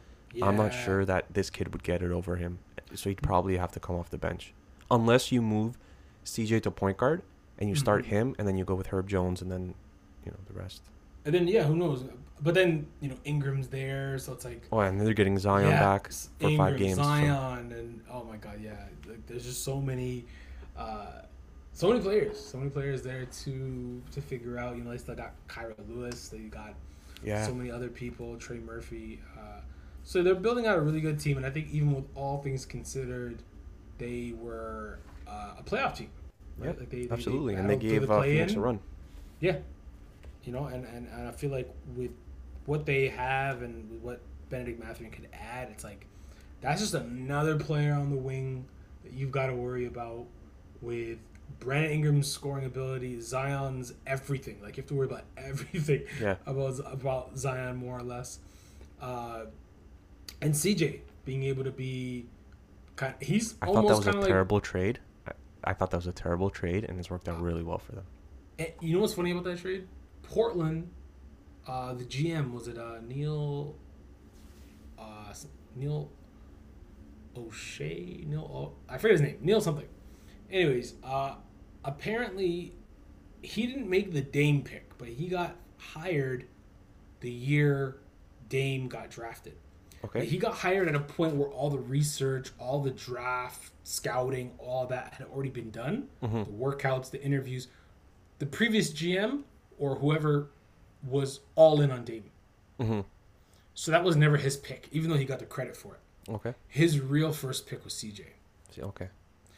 I'm not sure that this kid would get it over him, so he'd probably have to come off the bench, unless you move CJ to point guard and you start Mhm. him, and then you go with Herb Jones, and then you know the rest. And then yeah, who knows? But then you know Ingram's there, so it's like Oh, and they're getting Zion Yeah, back for Ingram, five games. so- Zion, and oh my god, yeah, like, there's just so many, uh, so many players, so many players there to to figure out. You know, they still got Kira Lewis, they got yeah, so many other people, Trey Murphy. Uh, so they're building out a really good team, and I think even with all things considered, they were uh, a playoff team. yeah, Like they, they- absolutely, and they gave the uh. Phoenix a run. Yeah. You know, and, and, and I feel like with what they have and what Benedict Mathurin could add, it's like that's just another player on the wing that you've got to worry about with Brandon Ingram's scoring ability, Zion's everything. Like you have to worry about everything Yeah, about about Zion more or less. Uh, and CJ being able to be kind he's I thought that was a like terrible trade. I, I thought that was a terrible trade, and it's worked out really well for them. And you know what's funny about that trade? Portland, uh, the GM was it uh, Neil, uh, Neil Olshey, Neil, o- I forget his name, Neil something. Anyways, uh, apparently he didn't make the Dame pick, but he got hired the year Dame got drafted. Okay, He got hired at a point where all the research, all the draft, scouting, all that had already been done. Mhm. The workouts, the interviews. The previous GM or whoever was all in on Dame. hmm So that was never his pick, even though he got the credit for it. okay, His real first pick was CJ. Okay,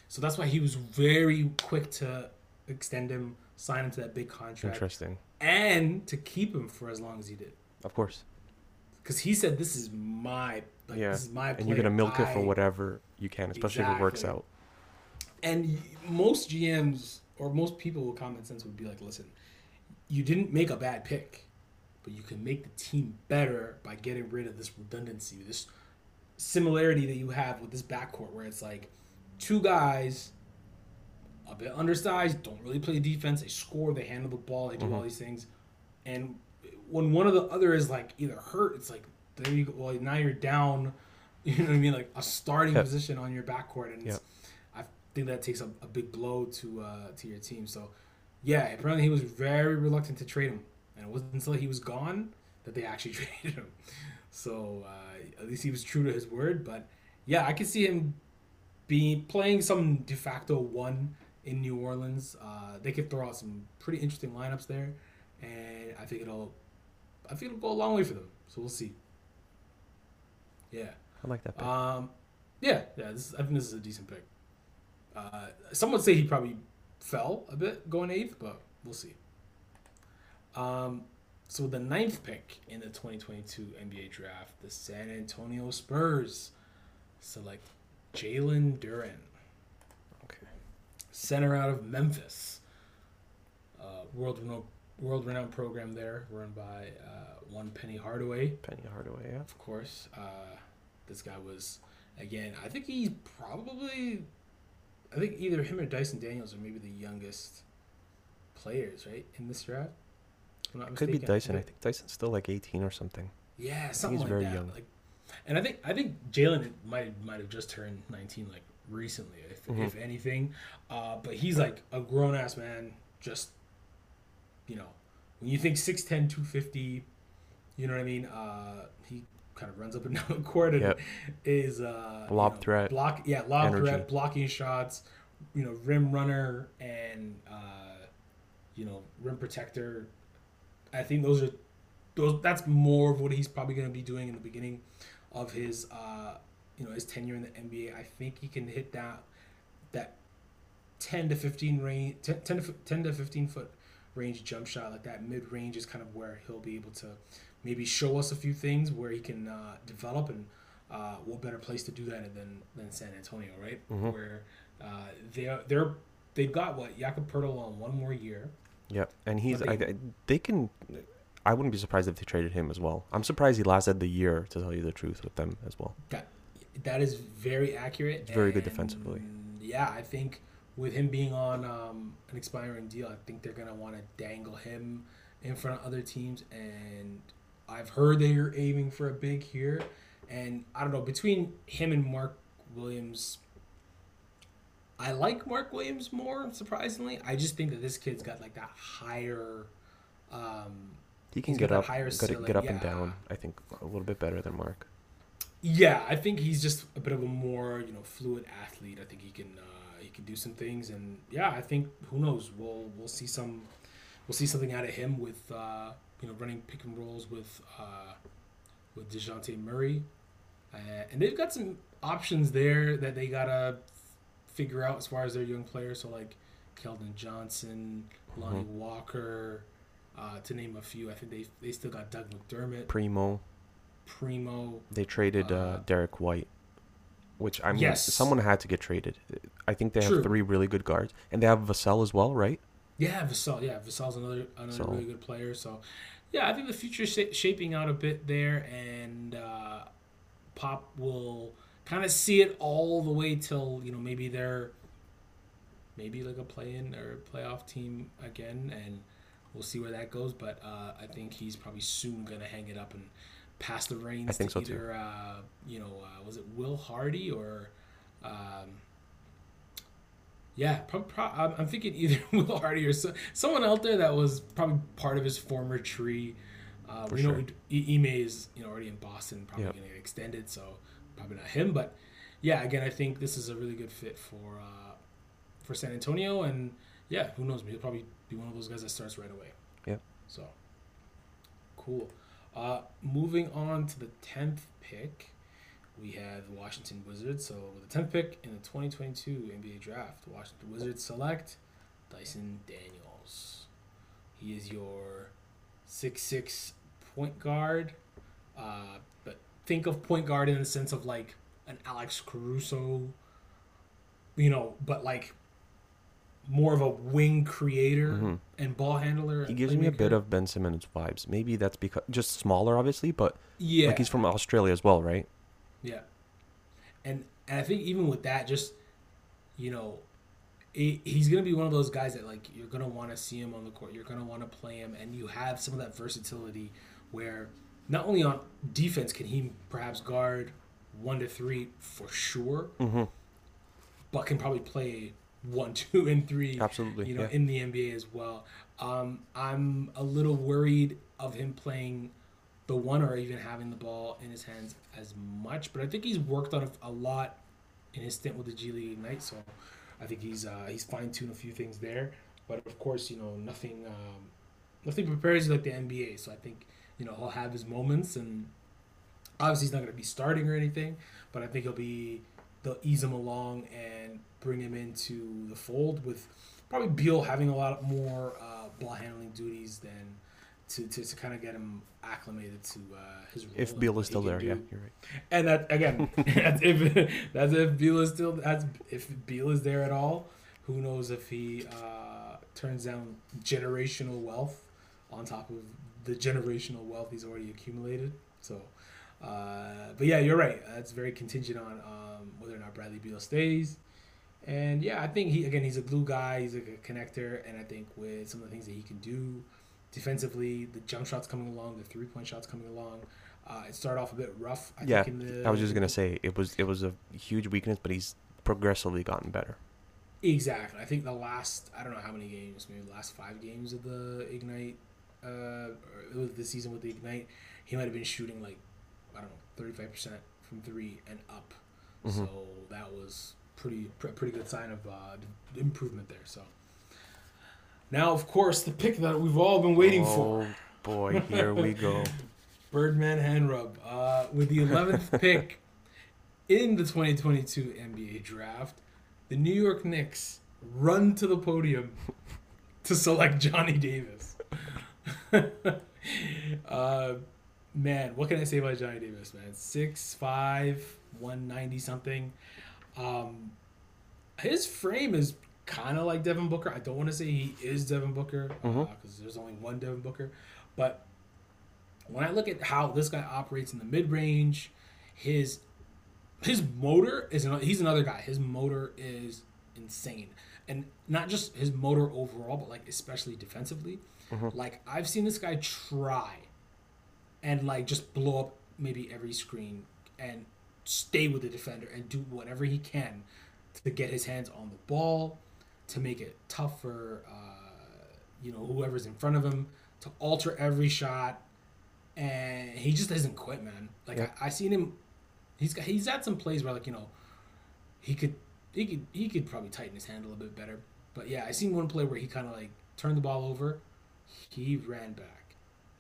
So that's why he was very quick to extend him, sign him to that big contract, interesting. and to keep him for as long as he did. Of course, Because he said, "This is my, like, Yeah, this is my." and you're gonna milk it for whatever you can, especially if it works out. And most GMs or most people with common sense would be like, listen, you didn't make a bad pick, but you can make the team better by getting rid of this redundancy, this similarity that you have with this backcourt, where it's like two guys, a bit undersized, don't really play defense. They score, they handle the ball, they do all these things, and when one of the other is like either hurt, it's like there you go. Well, now you're down. You know what I mean? Like a starting Yep. position on your backcourt, and it's, Yep. I think that takes a, a big blow to uh, to your team. So, yeah, apparently he was very reluctant to trade him, and it wasn't until he was gone that they actually traded him. So uh, at least he was true to his word. But yeah, I could see him be playing some de facto one in New Orleans. Uh, they could throw out some pretty interesting lineups there, and I think it'll I think it'll go a long way for them. So we'll see. Yeah. I like that. Pick. Um, yeah, yeah. This, I think this is a decent pick. Uh, some would say he probably fell a bit going eighth, but we'll see. Um, so the ninth pick in the 2022 NBA draft, the San Antonio Spurs select Jalen Duren, okay. center out of Memphis. Uh, world renowned world renowned program there, run by uh, one Penny Hardaway Penny Hardaway. Yeah. of course. Uh, this guy was, again, I think he's probably, I think either him or Dyson Daniels are maybe the youngest players, right, in this draft. If Could be. Dyson. I think Dyson's still like 18 or something. Yeah, something like very that. young. Like, and I think I think Jalen might might have just turned 19 like recently, if, Mhm. if anything. Uh, but he's like a grown ass man. Just you know, when you think 6'10", 250, you know what I mean. Uh, he kind of runs up and down the court and Yep. is uh, you Lob know, threat, block yeah lob energy. threat, blocking shots, you know, rim runner and uh, you know rim protector. I think those are those. That's more of what he's probably going to be doing in the beginning of his uh, you know his tenure in the NBA. I think he can hit that that ten to fifteen range, 10, 10 to 10 to fifteen foot range jump shot like that mid range is kind of where he'll be able to maybe show us a few things where he can uh, develop and uh, what better place to do that than than San Antonio, right? Mhm. Where uh, they're they're they've got what Jakob Poeltl on one more year. Yep. And he's. They- I- they can. I wouldn't be surprised if they traded him as well. I'm surprised he lasted the year, to tell you the truth, with them as well. That that is very accurate. It's very good defensively. Yeah, I think with him being on um, an expiring deal, I think they're gonna want to dangle him in front of other teams. And I've heard they're aiming for a big here. And I don't know between him and Mark Williams. I like Mark Williams more, surprisingly. I just think that this kid's got like that higher. Um, He can get up, higher get, get up and down. I think a little bit better than Mark. Yeah, I think he's just a bit of a more you know fluid athlete. I think he can uh, he can do some things, and yeah, I think who knows we'll we'll see some we'll see something out of him with uh, you know running pick and rolls with uh, with Dejounte Murray, uh, and they've got some options there that they gotta figure out as far as their young players. So like Keldon Johnson, Lonnie Walker, uh, to name a few. I think they they still got Doug McDermott, Primo. Primo. They traded uh, Uh, Derrick White, which I mean, Yes. someone had to get traded. I think they have True. three really good guards, and they have Vassell as well, right? Yeah, Vassell. Yeah, Vassell's another another So- really good player. So, yeah, I think the future's sha- shaping out a bit there, and uh, Pop will kind of see it all the way till you know maybe they're maybe like a play-in or playoff team again, and we'll see where that goes. But uh, I think he's probably soon gonna hang it up and pass the reins I think to so, too. either uh, you know uh, was it Will Hardy or. Um, yeah, prob- pro- I'm thinking either Will Hardy or so, someone out there that was probably part of his former tree. Uh, we know sure. I- Ime is you know already in Boston, probably Yep. going to get extended, so probably not him. But yeah, again, I think this is a really good fit for uh, for San Antonio, and yeah, who knows? He'll probably be one of those guys that starts right away. Yeah. So cool. Uh, moving on to the tenth pick, we have the Washington Wizards. So with the tenth pick in the 2022 NBA Draft, Washington Wizards select Dyson Daniels. He is your six six point guard. Uh, but think of point guard in the sense of like an Alex Caruso, you know, but like more of a wing creator Mhm. and ball handler. He gives me a bit playmaker. of Ben Simmons vibes. Maybe that's because just smaller, obviously, but yeah, like he's from Australia as well, right? Yeah, and and I think even with that, just you know, it, he's gonna be one of those guys that like you're gonna want to see him on the court. You're gonna want to play him, and you have some of that versatility where not only on defense can he perhaps guard one to three for sure, Mm-hmm. but can probably play one, two, and three. Absolutely, You know, yeah. in the NBA as well. Um, I'm a little worried of him playing the one or even having the ball in his hands as much, but I think he's worked on it a lot in his stint with the G League Ignite. So I think he's uh, he's fine tuned a few things there. But of course, you know, nothing um, nothing prepares you like the NBA. So I think you know he'll have his moments, and obviously he's not going to be starting or anything. But I think he'll be they'll ease him along and bring him into the fold with probably Beal having a lot more uh, ball handling duties than to, to, to kind of get him acclimated to uh, his role. If Beal is still there, do. yeah, you're right. And that again, that's if that's if Beal is still that's if Beal is there at all. Who knows if he uh, turns down generational wealth on top of the generational wealth he's already accumulated. So, uh, but yeah, you're right. That's very contingent on um, whether or not Bradley Beal stays. And yeah, I think he again he's a glue guy. He's a connector, and I think with some of the things that he can do defensively, the jump shots coming along, the three point shots coming along. Uh, it started off a bit rough. I Yeah, think in the, I was just gonna say it was it was a huge weakness, but he's progressively gotten better. Exactly. I think the last I don't know how many games, maybe the last five games of the Ignite, uh, or it was this season with the Ignite, he might have been shooting like I don't know thirty five percent from three and up. Mhm. So that was pretty pr- pretty good sign of uh, improvement there. So now, of course, the pick that we've all been waiting for. oh, boy, here we go. Birdman hand rub. Uh, with the 11th pick in the 2022 NBA draft, the New York Knicks run to the podium to select Johnny Davis. uh, man, what can I say about Johnny Davis, man? 6'5, 190 something. Um, his frame is kind of like Devin Booker. I don't want to say he is Devin Booker because Mhm. there's only one Devin Booker. But when I look at how this guy operates in the mid range, his his motor is another, he's another guy. His motor is insane, and not just his motor overall, but like especially defensively. Mhm. Like I've seen this guy try, and like just blow up maybe every screen and stay with the defender and do whatever he can to get his hands on the ball, to make it tough for uh, you know whoever's in front of him, to alter every shot, and he just doesn't quit, man. Like Yeah. I, I seen him, he's got he's had some plays where like you know, he could he could he could probably tighten his hand a little bit better. But yeah, I seen one play where he kind of like turned the ball over, he ran back,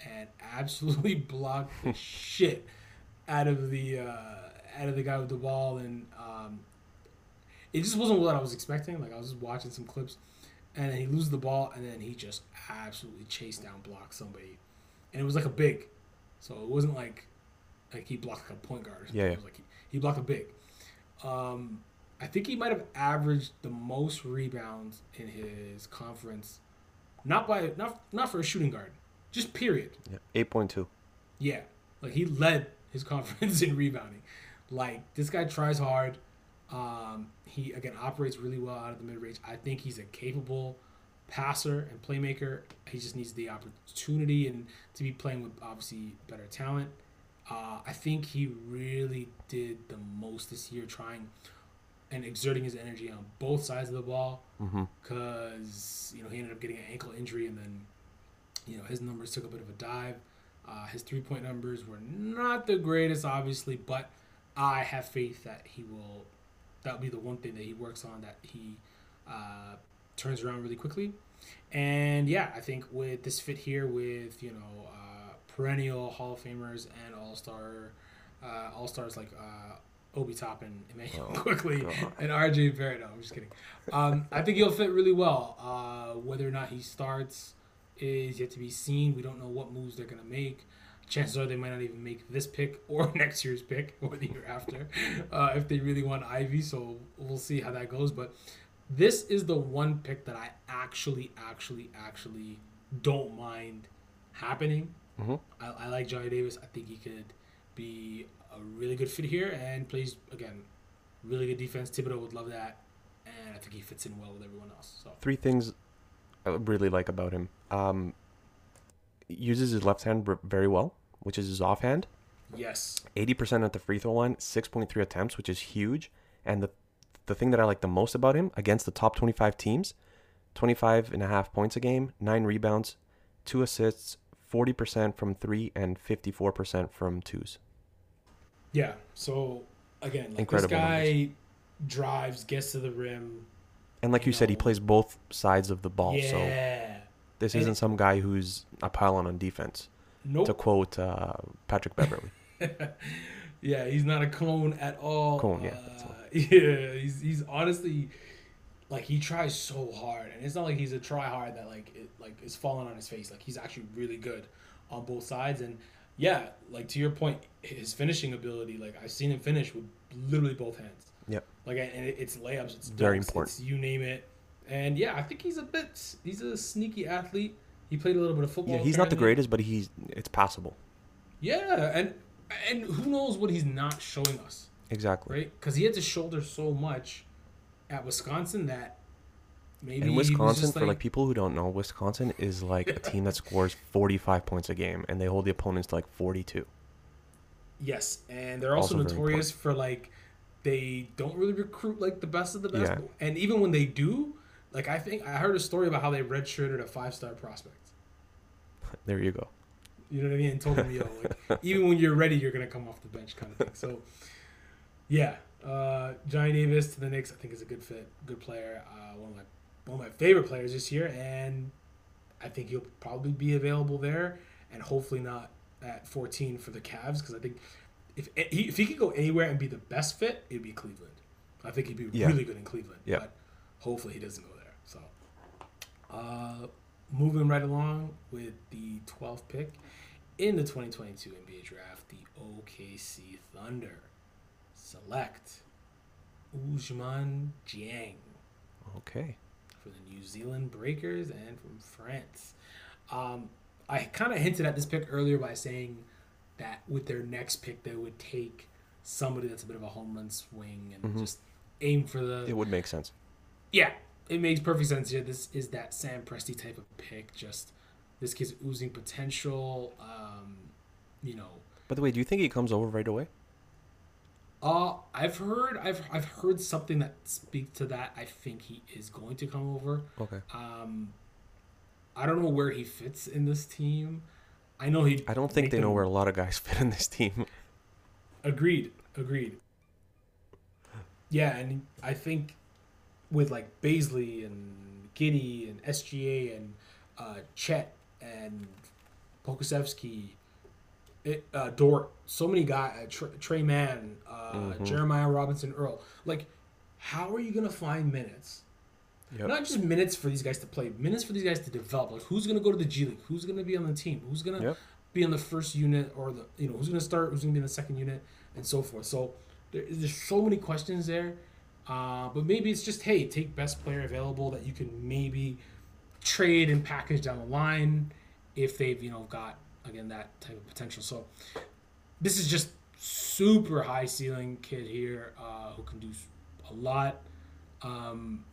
and absolutely blocked the shit out of the uh, out of the guy with the ball, and um, it just wasn't what I was expecting. Like I was just watching some clips, and then he loses the ball, and then he just absolutely chased down, blocked somebody, and it was like a big, so it wasn't like like he blocked like a point guard. Or something. Yeah, yeah. It was like he, he blocked a big. Um, I think he might have averaged the most rebounds in his conference, not by not not for a shooting guard, just period. Yeah, eight point two. Yeah, like he led his conference in rebounding. Like this guy tries hard. Um, he again operates really well out of the mid range. I think he's a capable passer and playmaker. He just needs the opportunity and to be playing with obviously better talent. Uh, I think he really did the most this year, trying and exerting his energy on both sides of the ball Mm-hmm. because you know he ended up getting an ankle injury and then you know his numbers took a bit of a dive. Uh, his three point numbers were not the greatest, obviously, but I have faith that he will. That'll be the one thing that he works on that he uh, turns around really Quickley. And yeah, I think with this fit here with you know uh, perennial Hall of Famers and All Star, uh, All Stars like uh, Obi Toppin, Immanuel Oh, quickly, God. and RJ Barrett. No, I'm just kidding. Um, I think he'll fit really well. Uh, whether or not he starts is yet to be seen. We don't know what moves they're gonna make. Chances are they might not even make this pick or next year's pick or the year after, uh, if they really want Ivey. So we'll see how that goes. But this is the one pick that I actually, actually, actually don't mind happening. Mm-hmm. I, I like Johnny Davis. I think he could be a really good fit here and plays again really good defense. Thibodeau would love that, and I think he fits in well with everyone else. So Three things I really like about him. Um, uses his left hand very well, which is his offhand. yes, 80% at the free throw line, 6.3 attempts, which is huge. And the the thing that I like the most about him against the top 25 teams, 25 and a half points a game, 9 rebounds, 2 assists, 40% from 3 and 54% from 2s. yeah. So again, like Incredible this guy drives, gets to the rim. And like you said, he plays both sides of the ball. So this And- isn't some guy who's a pylon on defense. Nope. To quote uh, Patrick Beverley. yeah, he's not a clone at all. Clone, yeah, Uh, yeah, he's he's honestly like he tries so hard, and it's not like he's a try hard that like it like is falling on his face. Like he's actually really good on both sides, and yeah, like to your point, his finishing ability. Like I've seen him finish with literally both hands. Yep. Like and it's layups, it's Very dunks, important. it's you name it. And yeah, I think he's a bit. He's a sneaky athlete. He played a little bit of football. Yeah, he's not the greatest, but he's it's passable. Yeah, and and who knows what he's not showing us, Exactly. right? Because he had to shoulder so much at Wisconsin that maybe And Wisconsin, for like people who don't know, Wisconsin is like a team that scores 45 points a game, and they hold the opponents to like 42. yes, and they're also, Also notorious for like they don't really recruit like the best of the best, Yeah. and even when they do, like I think I heard a story about how they redshirted a five star prospect. There you go. You know what I mean? And told him, yo, like, even when you're ready, you're gonna come off the bench, kind of thing. So, yeah, uh, Johnny Davis to the Knicks, I think is a good fit, good player. Uh, one of my one of my favorite players this year, and I think he'll probably be available there, and hopefully not at 14 for the Cavs, because I think if he, if he could go anywhere and be the best fit, it'd be Cleveland. I think he'd be Yeah. really good in Cleveland. Yeah. But hopefully he doesn't go uh, moving right along with the 12th pick in the 2022 NBA draft, the OKC Thunder select Ousmane Dieng Okay. for the New Zealand Breakers and from France. Um, I kind of hinted at this pick earlier by saying that with their next pick, they would take somebody that's a bit of a home run swing and Mhm. just aim for the It would make sense. yeah, it makes perfect sense here. This is that Sam Presti type of pick. Just this kid's oozing potential. Um, you know, By the way, do you think he comes over right away? uh, I've heard, I've, I've heard something that speaks to that. I think he is going to come over. Okay. Um, I don't know where he fits in this team. I know he. I don't think they know where a lot of guys fit in this team. Agreed. Agreed. Yeah, and I think with like Bazley and Giddey and SGA and uh, Chet and Pokusevski, it, uh, Dort, so many guys, uh, Tr- Tre Mann, uh, Mhm. Jeremiah Robinson Earl. Like, how are you gonna find minutes? Yep. Not just minutes for these guys to play, minutes for these guys to develop. Like, who's gonna go to the G League? Who's gonna be on the team? Who's gonna Yep. be on the first unit or the you know who's gonna start? Who's gonna be in the second unit? And so forth. So there, there's so many questions there. Uh, but maybe it's just hey, take best player available that you can maybe trade and package down the line if they've you know got again that type of potential. So this is just super high ceiling kid here uh, who can do a lot. Um,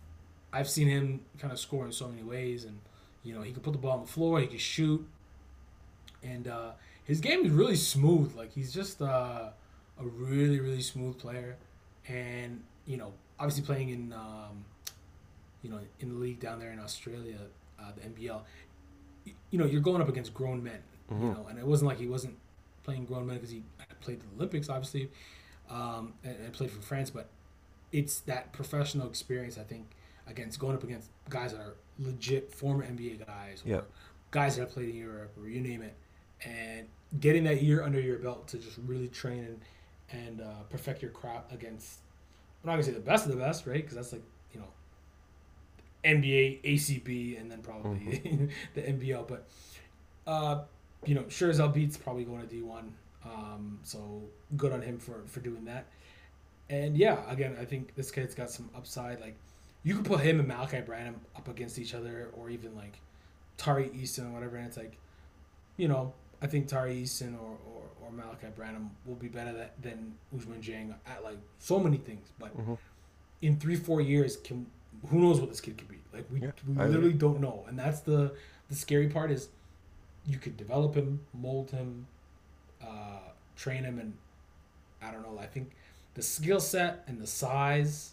I've seen him kind of score in so many ways, and you know he can put the ball on the floor, he can shoot, and uh, his game is really smooth. Like he's just uh, a really really smooth player, and you know obviously playing in um, you know in the league down there in Australia, uh, the NBL. y- You know you're going up against grown men, you Mhm. know, and it wasn't like he wasn't playing grown men because he played the Olympics, obviously, um, and, and played for France, but it's that professional experience. I think against going up against guys that are legit former NBA guys or Yeah. guys that have played in Europe or you name it, and getting that year under your belt to just really train and and uh, perfect your craft against. I'm not gonna say the best of the best, right? Because that's like you know NBA, ACB, and then probably the NBL. But uh, you know, sure as hell beats probably going to D one. Um, so good on him for for doing that. And yeah, again, I think this kid's got some upside. Like you could put him and Malaki Branham up against each other, or even like Tari Eason or whatever, and it's like, you know, I think Tari Eason or, or, Malaki Branham will be better that, than Ousmane Dieng at like so many things. But Mhm. in three, four years, can who knows what this kid could be? Like we, Yeah, we I agree. literally don't know. And that's the the scary part is you could develop him, mold him, uh, train him, and I don't know. I think the skill set and the size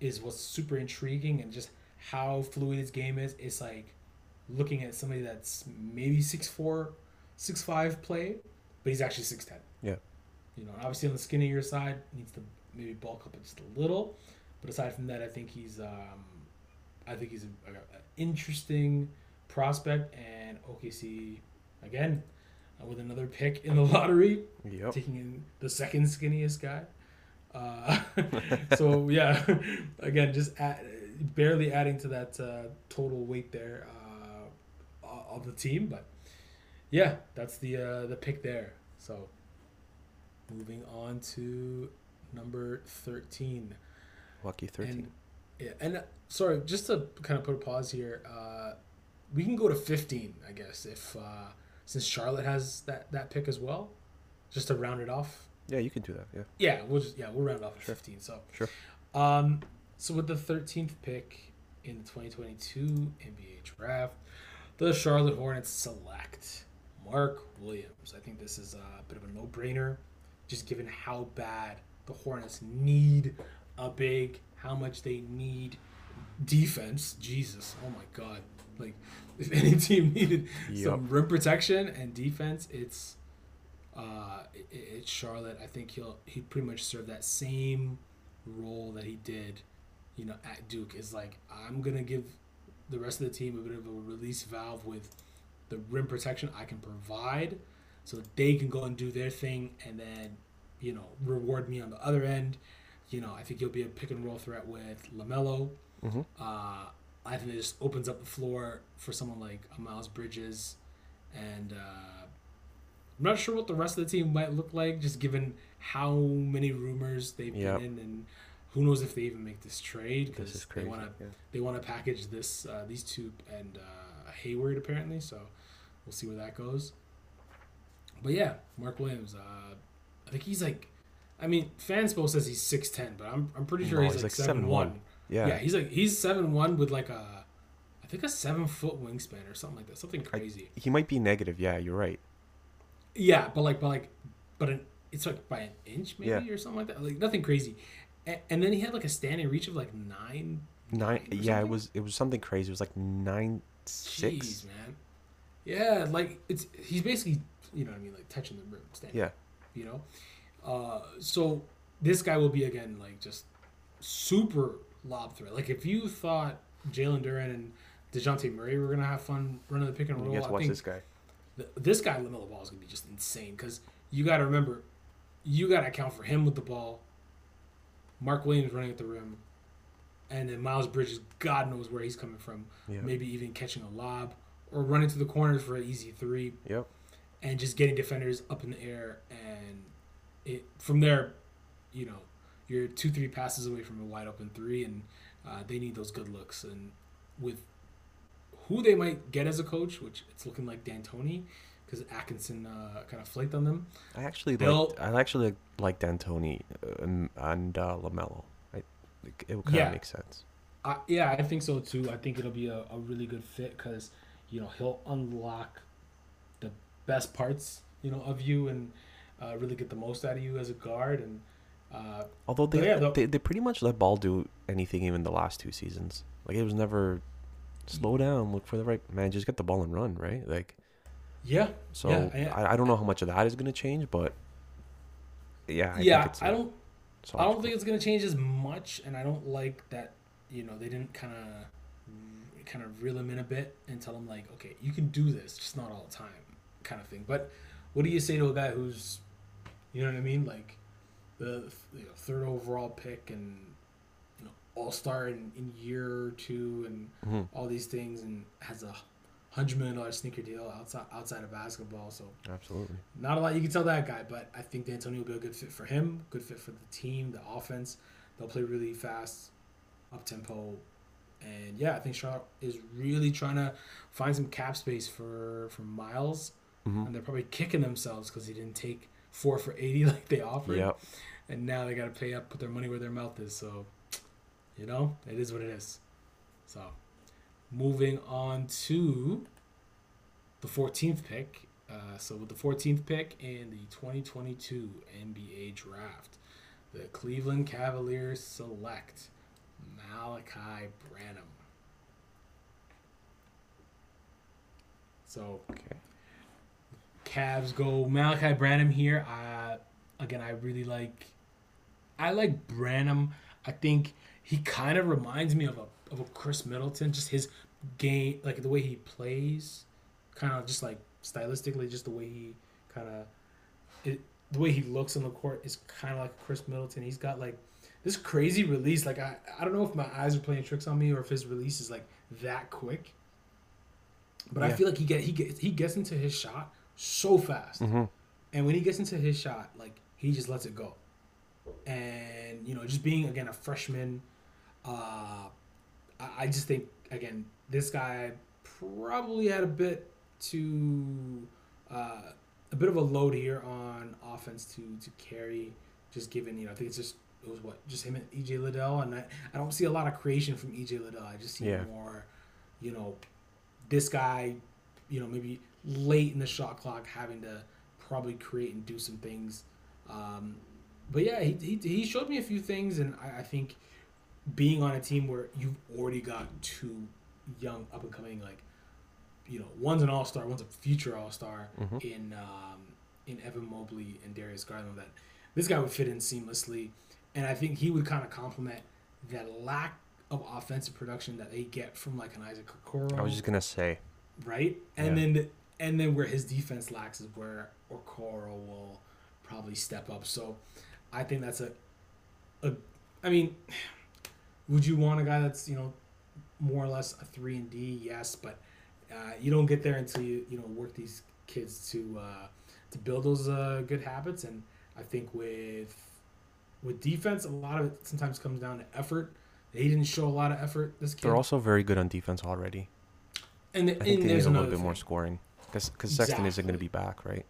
is what's super intriguing, and just how fluid his game is. It's like looking at somebody that's maybe six four, six five play, but he's actually six ten. Yeah. You know, obviously on the skinnier side, needs to maybe bulk up just a little, but aside from that, I think he's um, I think he's a, a, a interesting prospect, and OKC again uh, with another pick in the lottery, Yep. taking in the second skinniest guy. Uh, so yeah, again, just add, barely adding to that uh, total weight there uh, of the team, but yeah, that's the uh, the pick there. So moving on to number thirteen. Lucky thirteen. And yeah, and uh, sorry, just to kind of put a pause here, uh, we can go to fifteen, I guess, if uh, since Charlotte has that that pick as well, just to round it off. yeah, you can do that. Yeah. Yeah, we'll just yeah we'll round off at Sure. fifteen. So Sure. um, so with the thirteenth pick in the twenty twenty two NBA draft, the Charlotte Hornets select Mark Williams. I think this is a bit of a no brainer, just given how bad the Hornets need a big, how much they need defense. Jesus, oh my God! Like if any team needed some rim protection and defense, it's uh, it, it's Charlotte. I think he'll he pretty much serve that same role that he did, you know, at Duke. Is like I'm gonna give the rest of the team a bit of a release valve with the rim protection I can provide, so they can go and do their thing, and then you know reward me on the other end. You know, I think he'll be a pick and roll threat with Lamelo. Mhm. Uh, I think it just opens up the floor for someone like a Miles Bridges, and uh, I'm not sure what the rest of the team might look like, just given how many rumors they've Yep. been in, and who knows if they even make this trade because they want to yeah. they want to package this uh, these two and uh, Hayward apparently. So we'll see where that goes. But yeah, Mark Williams. Uh, I think he's like, I mean, Fanspo says he's six ten, but I'm I'm pretty sure No, he's, he's like like seven one. 7'1". Yeah. Yeah, he's like he's seven one with like a, I think a seven foot wingspan or something like that, something I- crazy. He might be negative. Yeah, you're right. yeah, but like, but like, but an, it's like by an inch maybe Yeah. or something like that. Like nothing crazy. And, and then he had like a standing reach of like nine. Nine. or Yeah, it was. It was something crazy. It was like nine six. Man. Yeah, like it's he's basically you know what I mean like touching the rim, standing. Yeah. You know, uh, so this guy will be again like just super lob threat. Like if you thought Jalen Duren and Dejounte Murray were gonna have fun running the pick and roll, You get to I watch think this guy. th- this guy Lamelo Ball is gonna be just insane because you got to remember, you got to account for him with the ball. Mark Williams running at the rim, and then Miles Bridges, God knows where he's coming from. Yeah. Maybe even catching a lob or running to the corners for an easy three, Yep. and just getting defenders up in the air. And it from there, you know, you're two three passes away from a wide open three, and uh, they need those good looks. And with who they might get as a coach, which it's looking like D'Antoni, because Atkinson uh, kind of flaked on them. I actually They'll- like. I actually like D'Antoni uh, and, and uh, Lamelo. I, it would kind Yeah. of make sense. I, yeah, I think so too. I think it'll be a, a really good fit because you know he'll unlock the best parts you know of you and uh, really get the most out of you as a guard. And uh, Although they, yeah, they they pretty much let ball do anything even the last two seasons. Like it was never slow down, look for the right man, just get the ball and run, right? Like yeah, so Yeah, I- I, I don't know how much of that is gonna change, but yeah, I yeah, think it's I don't. so I don't think it's gonna change as much, and I don't like that. You know, they didn't kind of kind of reel him in a bit and tell him like, okay, you can do this, just not all the time, kind of thing. But what do you say to a guy who's, you know what I mean, like the you know, third overall pick and you know all star in, in year two and Mhm. all these things and has a hundred million dollar sneaker deal outside outside of basketball, so absolutely. not a lot you can tell that guy, but I think D'Antoni will be a good fit for him, good fit for the team, the offense. They'll play really fast, up tempo, and yeah, I think Charlotte is really trying to find some cap space for for Miles Mhm. and they're probably kicking themselves because he didn't take four for eighty like they offered. Yep. And now they got to pay up, put their money where their mouth is. So, you know, it is what it is. So, moving on to the 14th pick. Uh, so, with the 14th pick in the 2022 NBA draft, the Cleveland Cavaliers select Malaki Branham. So, Okay. Cavs go Malaki Branham here. Uh, again, I really like. I like Branham. I think he kind of reminds me of a of a Khris Middleton. Just his game, like the way he plays, kind of just like stylistically, just the way he kind of it, the way he looks on the court is kind of like Khris Middleton. He's got like this crazy release. Like I, I don't know if my eyes are playing tricks on me or if his release is like that quick. But I feel like he get he gets he gets into his shot so fast. hmm And when he gets into his shot, like he just lets it go. And you know, just being again a freshman, uh, I, I just think again this guy probably had a bit to uh, a bit of a load here on offense to to carry. Just given you know, I think it's just it was what just him and EJ Liddell, and I, I don't see a lot of creation from EJ Liddell. I just see Yeah. more, you know, this guy, you know, maybe late in the shot clock having to probably create and do some things. Um, but yeah, he, he, he showed me a few things, and I, I think being on a team where you've already got two young up and coming like, you know, one's an all star, one's a future all star Mhm. in um, in Evan Mobley and Darius Garland. That this guy would fit in seamlessly, and I think he would kind of complement that lack of offensive production that they get from like an Isaac Okoro I was just gonna say. right? And Yeah. then and then where his defense lacks is where Okoro will probably step up. So I think that's a a I mean, would you want a guy that's, you know, more or less a 3 and D? Yes, but uh, you don't get there until you, you know, work these kids to uh, to build those uh, good habits and I think with with defense a lot of it sometimes comes down to effort. They didn't show a lot of effort this kid. They're also very good on defense already. and, I think and they need there's a little another bit more scoring because Sexton isn't going to be back, right?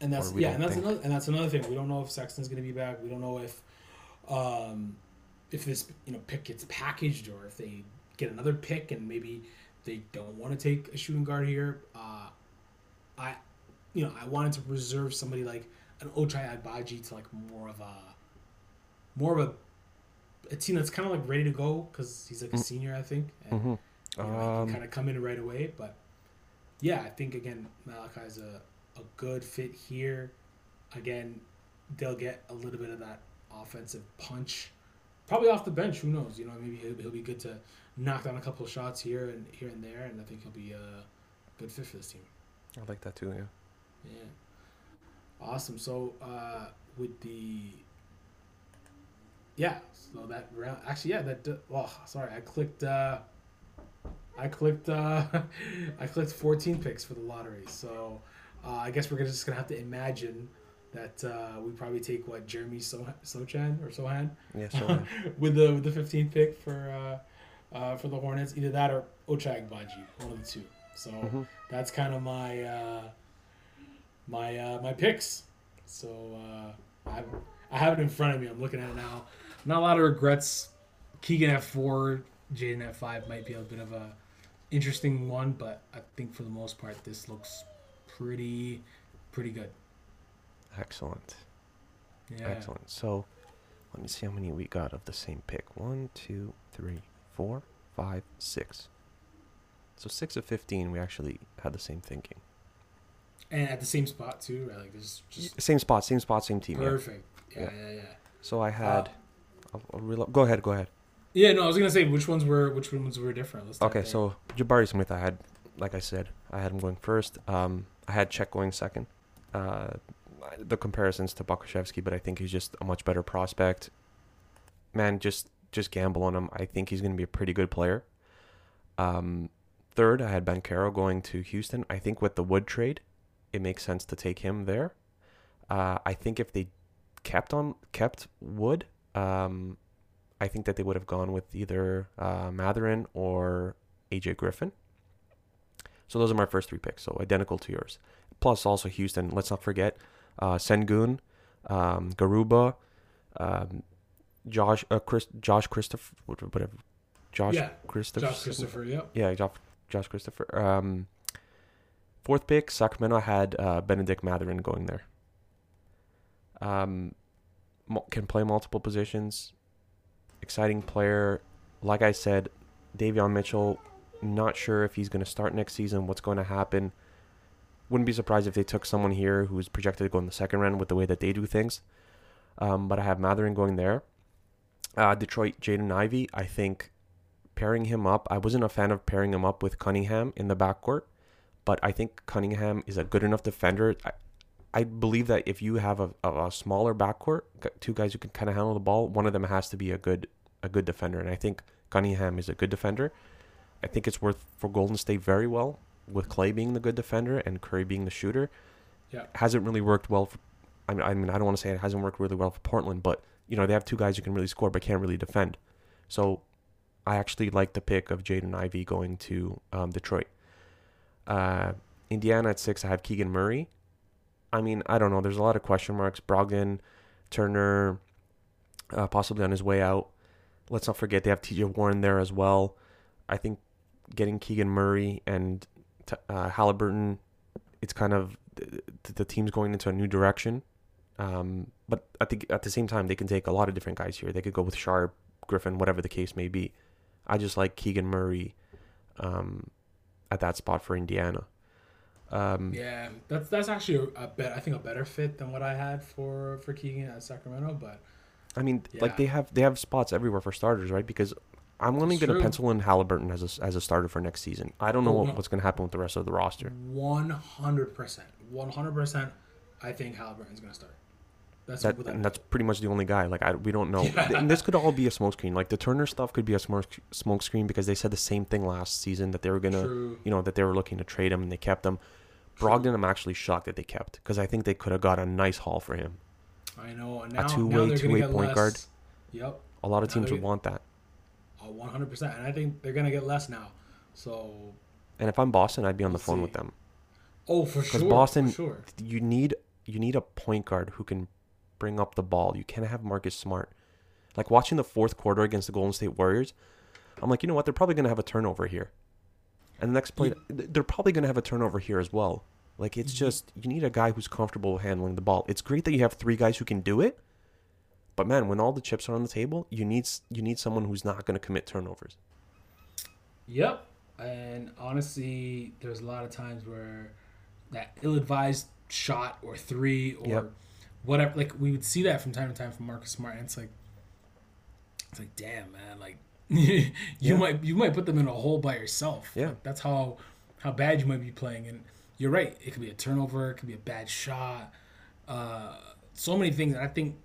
And that's yeah, and that's think. another and that's another thing. We don't know if Sexton's going to be back. We don't know if um, if this you know pick gets packaged or if they get another pick and maybe they don't want to take a shooting guard here. Uh, I you know I wanted to reserve somebody like an Ochai Agbaji to like more of a more of a a team that's kind of like ready to go because he's like a Mm. senior, I think. And, hmm you know, Um, kind of come in right away. But yeah, I think again Malaki's a, a good fit here. Again, they'll get a little bit of that offensive punch, probably off the bench. Who knows? You know, maybe he'll, he'll be good to knock down a couple of shots here and here and there, and I think he'll be a good fit for this team. I like that too. Yeah. Yeah, awesome. So uh, with the yeah, so that round actually yeah that oh sorry I clicked uh, I clicked uh, I clicked 14 picks for the lottery. So uh, I guess we're gonna, just gonna have to imagine that uh, we probably take what Jeremy so- Sochan or Sohan Yeah. So uh, with the with the 15th pick for uh, uh, for the Hornets. Either that or Ochai Baji, one of the two. So mhm. that's kind of my uh, my uh, my picks. So uh, I I have it in front of me. I'm looking at it now. Not a lot of regrets. Keegan at four, Jaden at five might be a bit of a interesting one, but I think for the most part this looks pretty pretty good. excellent. Yeah. Excellent. So let me see how many we got of the same pick. One, two, three, four, five, six. So six of fifteen, we actually had the same thinking. And at the same spot too, right? Like this just Same spot, same spot, same team. Perfect. Yeah, Yeah. yeah, yeah. So I had. Uh, I'll, I'll go ahead. Go ahead. Yeah, no, I was gonna say which ones were which ones were different. Let's Okay, so Jabari Smith, I had, like I said, I had him going first. Um, I had Chet going second. Uh, the comparisons to Pokusevski, but I think he's just a much better prospect. Man, just just gamble on him. I think he's going to be a pretty good player. Um, third, I had Banchero going to Houston. I think with the Wood trade, it makes sense to take him there. Uh, I think if they kept on kept Wood, um, I think that they would have gone with either uh, Mathurin or AJ Griffin. So those are my first three picks. So identical to yours. plus also Houston. Let's not forget uh, Sengun, um, Garuba, um, Josh, uh, Chris, Josh Christopher, whatever, Josh Yeah, Christopher, Josh Christopher. Yep. yeah, Josh, Josh Christopher. Um, fourth pick, Sacramento had uh, Benedict Mathurin going there. Um, can play multiple positions. Exciting player. Like I said, Davion Mitchell. Not sure if he's going to start next season. What's going to happen? Wouldn't be surprised if they took someone here who's projected to go in the second round with the way that they do things. Um, but I have Mathurin going there. Uh, Detroit, Jaden Ivey. I think pairing him up. I wasn't a fan of pairing him up with Cunningham in the backcourt, but I think Cunningham is a good enough defender. I, I believe that if you have a, a, a smaller backcourt, two guys who can kind of handle the ball, one of them has to be a good a good defender, and I think Cunningham is a good defender. I think it's worth for Golden State very well with Clay being the good defender and Curry being the shooter. Yeah. hasn't really worked well. For, I mean, I mean, I don't want to say it hasn't worked really well for Portland, but you know they have two guys who can really score but can't really defend. So I actually like the pick of Jaden Ivey going to um, Detroit. Uh, Indiana at six, I have Keegan Murray. I mean, I don't know. There's a lot of question marks. Brogdon, Turner, uh, possibly on his way out. Let's not forget they have TJ Warren there as well. I think getting Keegan Murray and uh, Halliburton, it's kind of the, the team's going into a new direction. Um, but I think at the same time, they can take a lot of different guys here. They could go with Sharpe, Griffin, whatever the case may be. I just like Keegan Murray um, at that spot for Indiana. Um, Yeah, that's that's actually a, a bet. I think a better fit than what I had for for Keegan at Sacramento. But I mean, Yeah. like they have they have spots everywhere for starters, right? Because I'm only going to pencil in Halliburton as a, as a starter for next season. I don't know Oh, what, no. what's going to happen with the rest of the roster. one hundred percent, one hundred percent, I think Halliburton's gonna start. That's That and that's pretty much the only guy. Like I, we don't know. And this could all be a smokescreen. Like the Turner stuff could be a smoke smokescreen because they said the same thing last season that they were gonna, True. you know, that they were looking to trade him and they kept him. Brogdon, I'm actually shocked that they kept because I think they could have got a nice haul for him. I know. And now, two-way- now two-way point less. guard. Yep, A lot of Now teams would want that. one hundred percent. And I think they're gonna get less now. So, And if I'm Boston, I'd be on the phone see. with them. oh, for sure, Because Boston- sure. you need you need a point guard who can bring up the ball. You can't have Marcus Smart. Like watching the fourth quarter against the Golden State Warriors, I'm like, you know what? They're probably gonna have a turnover here, and the next play, th- they're probably gonna have a turnover here as well. Like it's just you need a guy who's comfortable handling the ball. It's great that you have three guys who can do it, but man, when all the chips are on the table, you need you need someone who's not gonna commit turnovers. Yep. And honestly, there's a lot of times where that ill-advised shot or three or Yep. Whatever, like we would see that from time to time from Marcus Smart, and it's like, it's like, damn, man, like you Yeah. might you might put them in a hole by yourself. Yeah. Like, that's how how bad you might be playing. And you're right, it could be a turnover, it could be a bad shot, uh, so many things. And I think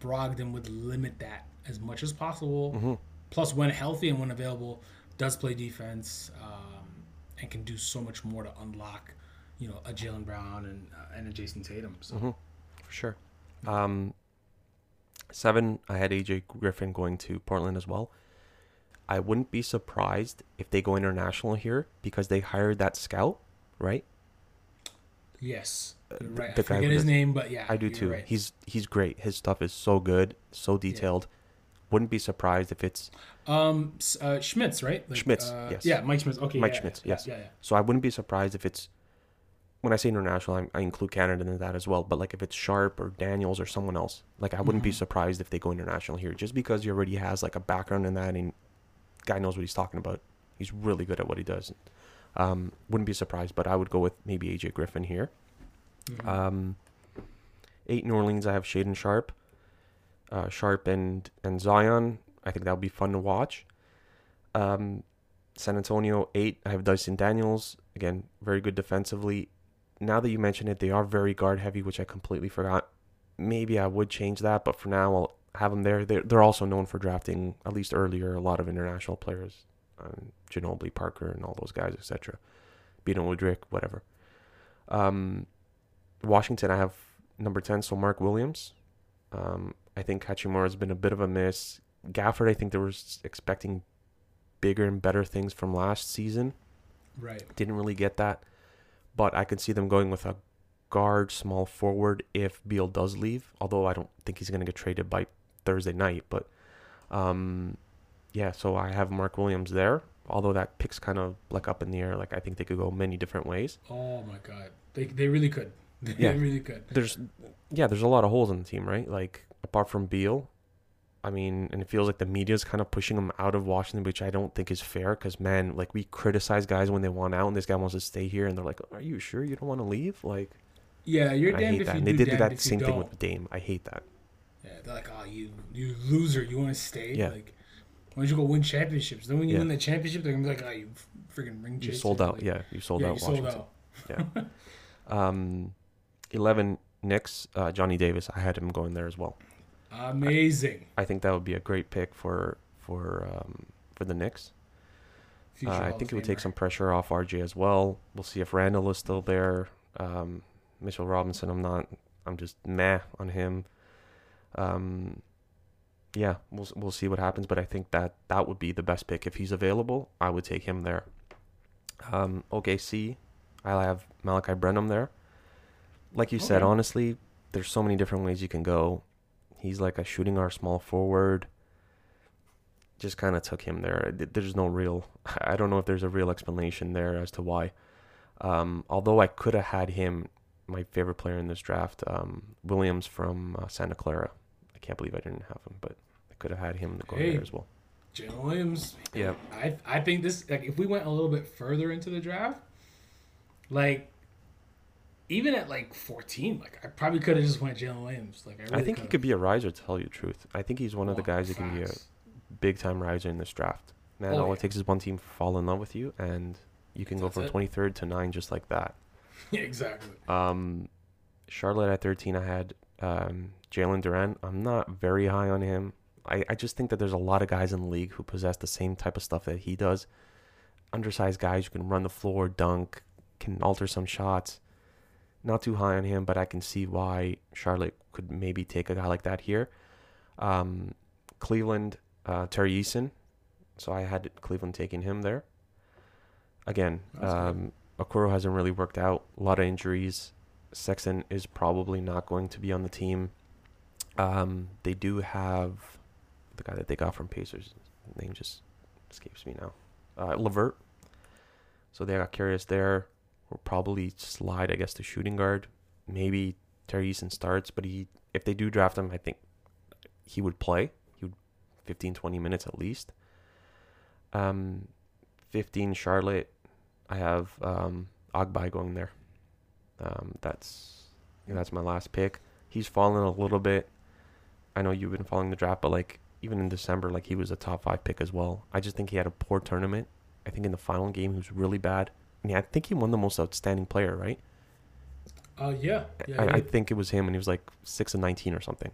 Brogdon would limit that as much as possible. Mhm. Plus, when healthy and when available, does play defense um, and can do so much more to unlock, you know, a Jaylen Brown and uh, and a Jayson Tatum. So Mhm. Sure. Um, seven, I had AJ Griffin going to Portland as well. I wouldn't be surprised if they go international here because they hired that scout, right? yes, you're right. I Uh, the guy forget his does- name, but yeah, I do too. right. He's he's great. His stuff is so good, so detailed. Wouldn't be surprised if it's um uh, Schmitz, right? Schmitz, uh, yes. Yeah, Mike Schmitz. Okay, Mike yeah, Schmitz, yeah, yes. Yeah, yeah. so. I wouldn't be surprised if it's when I say international, I, I include Canada in that as well. But like if it's Sharpe or Daniels or someone else, like I wouldn't be Mhm. surprised if they go international here, just because he already has like a background in that and guy knows what he's talking about. He's really good at what he does. Um, wouldn't be surprised, but I would go with maybe AJ Griffin here. Mhm. Um, eight New Orleans, I have Shaedon Sharpe, uh, Sharpe and and Zion. I think that would be fun to watch. Um, San Antonio eight, I have Dyson Daniels again, very good defensively. Now that you mention it, they are very guard heavy, which I completely forgot. Maybe I would change that, but for now I'll have them there. They're they're also known for drafting at least earlier a lot of international players, um, Ginobili, Parker, and all those guys, etc. Beno Udrih, whatever. Um, Washington, I have number 10, so Mark Williams. Um, I think Hachimura has been a bit of a miss. Gafford, I think they were expecting bigger and better things from last season. right. Didn't really get that. But I could see them going with a guard, small forward if Beal does leave. Although I don't think he's going to get traded by Thursday night. But um, yeah, so I have Mark Williams there. Although that pick's kind of like up in the air. Like I think they could go many different ways. Oh my god, they they really could. They Yeah. really could. There's yeah, there's a lot of holes in the team, right? Like apart from Beal. I mean, and it feels like the media is kind of pushing him out of Washington, which I don't think is fair. Because man, like we criticize guys when they want out, and this guy wants to stay here, and they're like, "Are you sure you don't want to leave?" Like, Yeah, you're I damned hate if that. you And do, they did that same thing with Dame. I hate that. Yeah, they're like, oh, you you loser, you want to stay? Yeah. Like, why don't you go win championships? Then when you Yeah. win the championship, they're gonna be like, oh, you freaking ring You sold out. Like, yeah, you sold yeah, out you sold Washington. out. Um, eleven Knicks. Uh, Johnny Davis. I had him going there as well. Amazing. I think that would be a great pick for for um, for the Knicks. Uh, I think it would take some pressure off RJ as well. We'll see if Randle is still there. Um, Mitchell Robinson, I'm not. I'm just meh on him. Um, yeah, we'll we'll see what happens, but I think that that would be the best pick if he's available. I would take him there. Um, OKC, I have Malaki Branham there. Like you said, honestly, there's so many different ways you can go. He's like a shooting our small forward. Just kind of took him there. There's no real. I don't know if there's a real explanation there as to why. Um, although I could have had him, my favorite player in this draft, um, Williams from uh, Santa Clara. I can't believe I didn't have him, but I could have had him going Hey. there as well. Jalen Williams. Yeah. I I think this like if we went a little bit further into the draft, like even at like 14, like I probably could have just went Jalen Williams. Like I, really I think he coulda. could be a riser, to tell you the truth. I think he's one of the guys that can be a big time riser in this draft. Man, Oh, all yeah. it takes is one team fall in love with you, and you can go from it. 23rd to 9 just like that. yeah, exactly. Um, Charlotte at 13, I had um, Jalen Duren. I'm not very high on him. I, I just think that there's a lot of guys in the league who possess the same type of stuff that he does. Undersized guys who can run the floor, dunk, can alter some shots. Not too high on him, but I can see why Charlotte could maybe take a guy like that here. Um, Cleveland, uh, Tari Eason. So I had Cleveland taking him there. Again, um, Okoro hasn't really worked out. A lot of injuries. Sexton is probably not going to be on the team. Um, they do have the guy that they got from Pacers. Name just escapes me now. Uh, LeVert. So they got Caris there. Probably slide, I guess, to shooting guard. Maybe Tari Eason starts, but he, if they do draft him, I think he would play. He would 15, 20 minutes at least. Um, 15 Charlotte. I have um, going there. Um, that's that's my last pick. He's fallen a little bit. I know you've been following the draft, but like even in December, like he was a top five pick as well. I just think he had a poor tournament. I think in the final game he was really bad. Yeah, I think he won the most outstanding player, right? Uh, yeah, yeah, I. I think it was him, and he was like six and nineteen or something.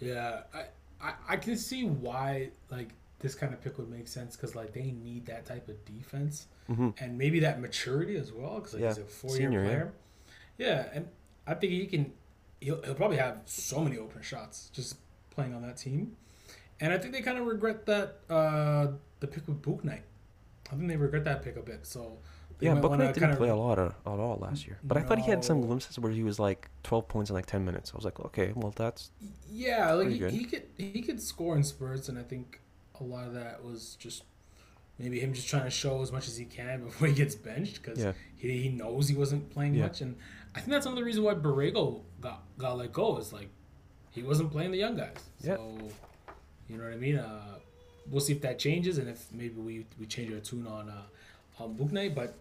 Yeah, I, I, I can see why like this kind of pick would make sense because like they need that type of defense hmm and maybe that maturity as well because like Yeah, he's a four year senior, yeah. player. Yeah. and I think he can. He'll, he'll probably have so many open shots just playing on that team, and I think they kind of regret that uh the pick with Bouknight. I think they regret that pick a bit. So they Yeah, Bouknight didn't kinda- play a lot of, at all last year, but I thought he had some glimpses where he was like twelve points in like ten minutes. I was like, okay, well that's Yeah, like he, he could he could score in spurts, and I think a lot of that was just maybe him just trying to show as much as he can before he gets benched because Yeah. he, he knows he wasn't playing Yeah. much, and I think that's another reason why Borrego got got let go is like he wasn't playing the young guys. Yeah. So you know what I mean. Uh, we'll see if that changes and if maybe we, we change our tune on uh, on Bouknight, but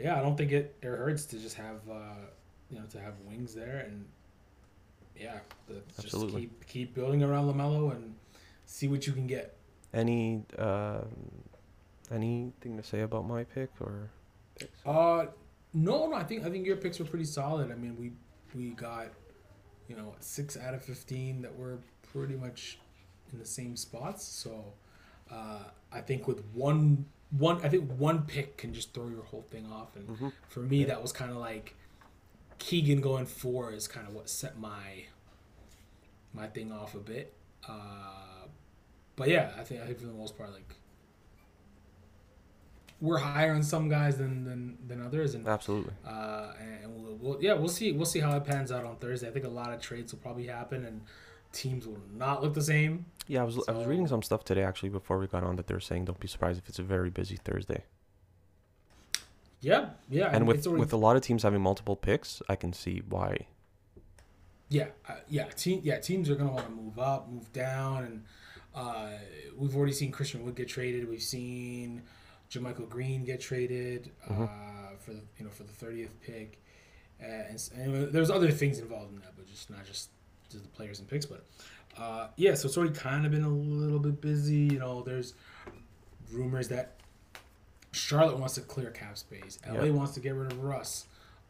yeah, I don't think it, it hurts to just have uh, you know to have wings there and yeah, the, just keep keep building around LaMelo and see what you can get. any uh, anything to say about my pick or picks? Uh, no, no, I think I think your picks were pretty solid. I mean, we we got you know six out of fifteen that were pretty much in the same spots. So uh, I think with one one, I think one pick can just throw your whole thing off. And Mhm. for me, that was kind of like Keegan going four is kind of what set my my thing off a bit. Uh, but yeah, I think I think for the most part, like we're higher on some guys than than, than others, and Absolutely. uh, and we'll, we'll yeah we'll see we'll see how it pans out on Thursday. I think a lot of trades will probably happen, and teams will not look the same. Yeah, I was I was reading some stuff today actually before we got on that they're saying don't be surprised if it's a very busy Thursday. Yeah, yeah, And with already- with a lot of teams having multiple picks, I can see why. Yeah, uh, yeah, team, yeah. Teams are gonna want to move up, move down, and uh, we've already seen Christian Wood get traded. We've seen JaMychal Green get traded Mhm. uh, for the you know for the thirtieth pick, uh, and, and there's other things involved in that, but just not just just the players and picks. But uh, yeah, so it's already kind of been a little bit busy. You know, there's rumors that Charlotte wants to clear cap space. LA Yeah. wants to get rid of Russ.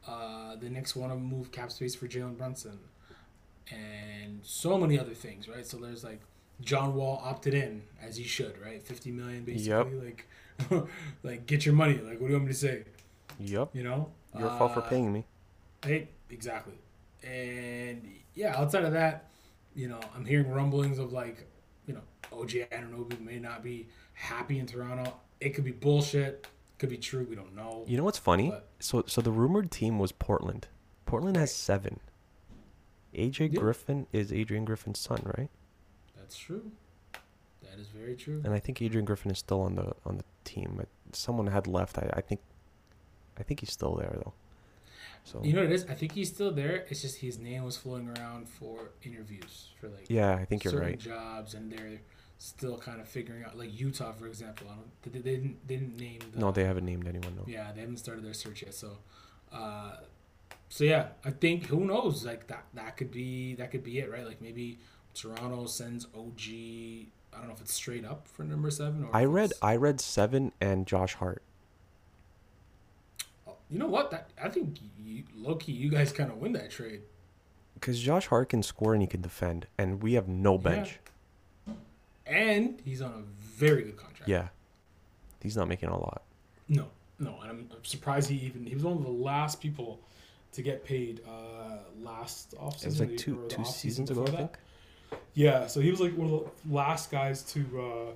Uh, the Knicks want to move cap space for Jalen Brunson and so many other things, right? So there's like John Wall opted in as he should, right? Fifty million basically, like, like get your money. Like, what do you want me to say? Yep. You know, Your fault for Uh, paying me. Hey, exactly. And yeah, outside of that, you know, I'm hearing rumblings of like, you know, OG Anunoby may not be happy in Toronto. It could be bullshit. Could be true. We don't know. You know what's funny? But- So so the rumored team was Portland. Portland has seven. AJ Yeah. Griffin is Adrian Griffin's son, right? That's true. That is very true. And I think Adrian Griffin is still on the on the team. Someone had left. I, I think I think he's still there though. So You know what it is? I think he's still there. It's just his name was floating around for interviews for like yeah, I think you're right. jobs, and they're still kind of figuring out. Like Utah, for example, I don't. They, they didn't. They didn't name. The, No, they haven't named anyone. No. Yeah, they haven't started their search yet. So, uh, so yeah, I think who knows? Like that. That could be. That could be it, right? Like maybe Toronto sends OG. I don't know if it's straight up for number seven or. I read I read seven and Josh Hart. You know what? That I think you, low key, you guys kind of win that trade. Because Josh Hart can score and he can defend, and we have no Yeah. bench. and he's on a very good contract. Yeah, he's not making a lot. No, no, and I'm, I'm surprised he even he was one of the last people to get paid uh, last offseason. It was like two two seasons ago, I think. Yeah, so he was like one of the last guys to uh,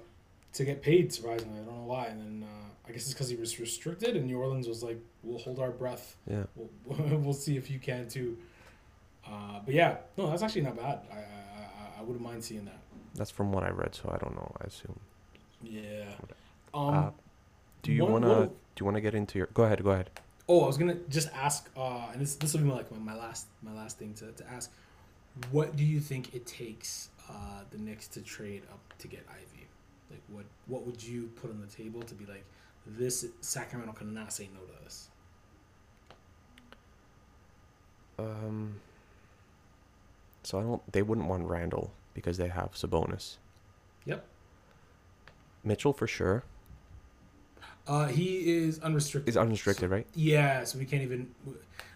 to get paid. Surprisingly, I don't know why. And then uh, I guess it's because he was restricted, and New Orleans was like, "We'll hold our breath. Yeah, We'll, we'll see if you can too." Uh, but yeah, no, that's actually not bad. I, I I- wouldn't mind seeing that. that's from what I read, so I don't know. I assume. Yeah. Um. Uh, do you wanna do you wanna get into your? Go ahead, go ahead. Oh, I was gonna just ask, uh, and this this will be my, like my, my last my last thing to, to ask. What do you think it takes uh, the Knicks to trade up to get Ivey? Like, what what would you put on the table to be like, this Sacramento cannot say no to this? Um. So I don't. They wouldn't want Randle because they have Sabonis. Yep. Mitchell for sure Uh, he is unrestricted. is unrestricted, right? Yeah, so we can't even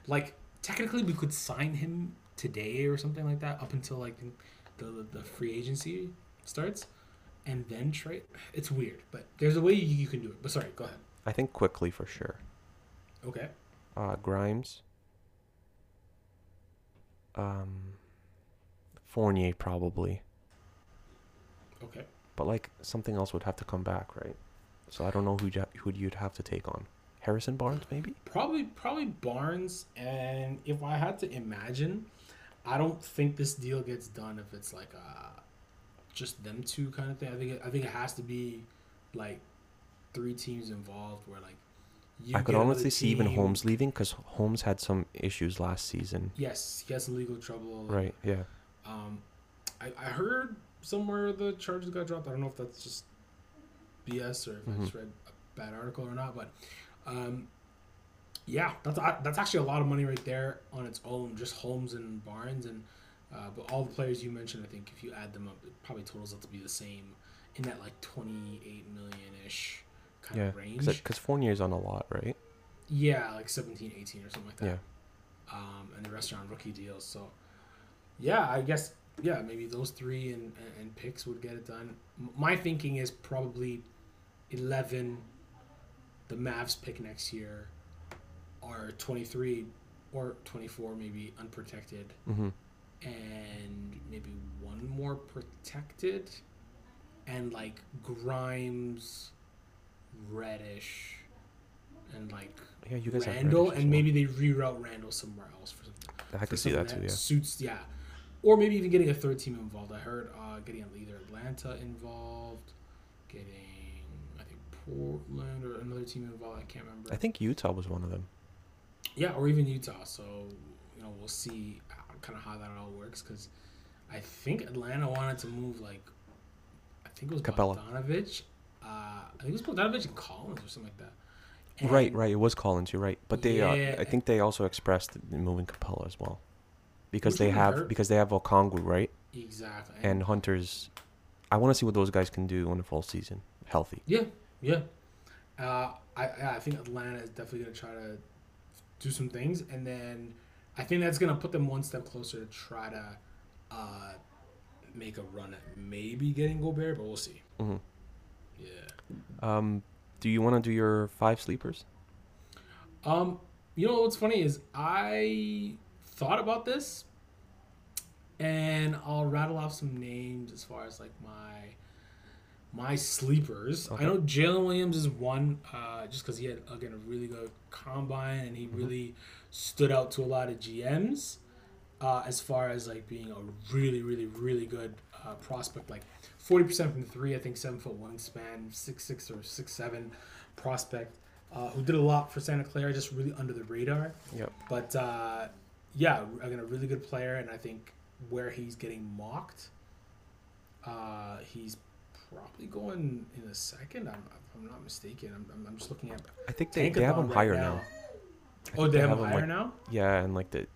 like technically we could sign him today or something like that up until like the the free agency starts, and then trade. It's weird, but there's a way you, you can do it. But sorry, go ahead. I think Quickley for sure. Okay. Uh, Grimes. Um. Fournier probably, Okay. but like something else would have to come back, right? So I don't know who who you'd have to take on. Harrison Barnes maybe. Probably probably Barnes, and if I had to imagine, I don't think this deal gets done if it's like uh just them two kind of thing. I think it, I think it has to be like three teams involved where like you I could honestly see even Holmes leaving because Holmes had some issues last season. Yes, he has some legal trouble. Right. Yeah. Um, I, I heard somewhere the charges got dropped. I don't know if that's just BS or if I just read a bad article or not. But um, yeah, that's that's actually a lot of money right there on its own. Just Holmes and Barnes and uh, but all the players you mentioned, I think if you add them up, it probably totals out to be the same in that like twenty eight million ish kind Yeah. of range. Because Fournier's on a lot, right? Yeah, like 17, 18 or something like that. Yeah. Um, and the rest are on rookie deals. So, yeah, I guess, yeah, maybe those three and, and, and picks would get it done. M- My thinking is probably 11, the Mavs pick next year, or 23 or 24, maybe unprotected, Mm-hmm. And maybe one more protected, and like Grimes, Reddish, and like Yeah, you guys Randle, and maybe they reroute Randle somewhere else for something. I could see that too. Yeah. Suits, yeah. Or maybe even getting a third team involved. I heard uh, getting either Atlanta involved, getting I think Portland or another team involved. I can't remember. I think Utah was one of them. yeah, or even Utah. So you know we'll see kind of how that all works because I think Atlanta wanted to move like I think it was Capela. Bogdanovic. Uh, I think it was Bogdanovic and Collins or something like that. right, And- right. It was Collins. You're right. But they, uh, I think they also expressed moving Capela as well, because they have hurt. because they have Okongwu, right? Exactly. And Hunter's. I want to see what those guys can do in a full season, healthy. Yeah, yeah. Uh, I I think Atlanta is definitely gonna try to do some things, and then I think that's gonna put them one step closer to try to uh, make a run at maybe getting Gobert, but we'll see. hmm Yeah. Um, do you want to do your five sleepers? Um, you know what's funny is I thought about this, and I'll rattle off some names as far as like my my sleepers. Okay. I know Jalen Williams is one, uh, just because he had again a really good combine and he Mm-hmm. really stood out to a lot of GMs. Uh, as far as like being a really, really, really good uh, prospect, like forty percent from three, I think seven foot wingspan, six six or six seven prospect, uh, who did a lot for Santa Clara, just really under the radar. Yep. But uh, yeah, again, a really good player, and I think where he's getting mocked, uh, he's probably going in a second. I'm, I'm not mistaken. I'm, I'm, just looking at. I think they, they have him right higher now. I Oh, think they have him him, higher like, now. Yeah, and like the,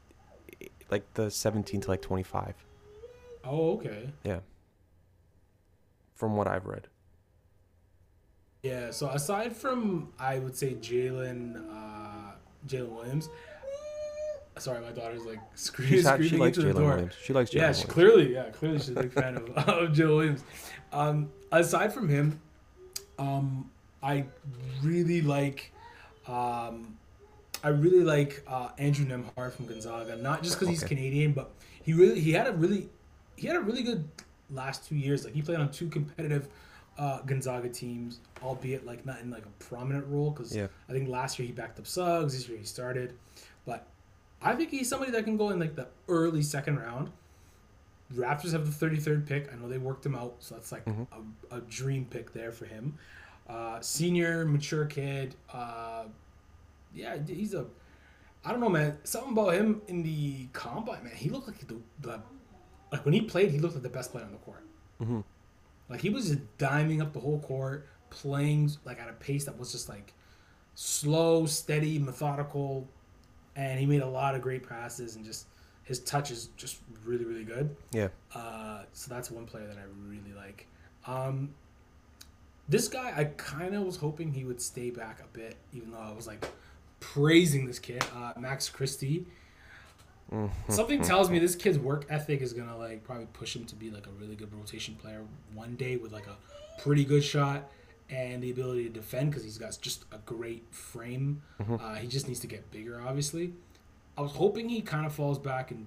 like the 17 to like 25, Oh, okay. Yeah. From what I've read. Yeah. So aside from, I would say Jalen, uh, Jalen Williams. Sorry, my daughter's like screaming, She's screaming she likes into the Jalen door. Williams. She likes Jalen Yeah, she clearly, yeah, clearly she's a big fan of, of Jalen Williams. Um, aside from him, um, I really like, um, I really like uh, Andrew Nembhard from Gonzaga. Not just because he's Canadian, but he really he had a really he had a really good last two years. Like he played on two competitive uh, Gonzaga teams, albeit like not in like a prominent role. Because Yeah. I think last year he backed up Suggs. This year he started, but I think he's somebody that can go in like the early second round. Raptors have the 33rd pick. I know they worked him out, so that's like Mhm. a, a dream pick there for him. Uh, senior, mature kid. Uh, yeah, he's a. I don't know, man. Something about him in the combine, man. He looked like the, the like when he played, he looked like the best player on the court. hmm Like he was just diming up the whole court, playing like at a pace that was just like slow, steady, methodical, and he made a lot of great passes and just his touch is just really, really good. Yeah. Uh, so that's one player that I really like. Um, this guy, I kind of was hoping he would stay back a bit, even though I was like praising this kid, uh, Max Christie. Mm-hmm. Something tells me this kid's work ethic is gonna like probably push him to be like a really good rotation player one day with like a pretty good shot and the ability to defend because he's got just a great frame. Mhm. Uh, he just needs to get bigger, obviously. I was hoping he kind of falls back and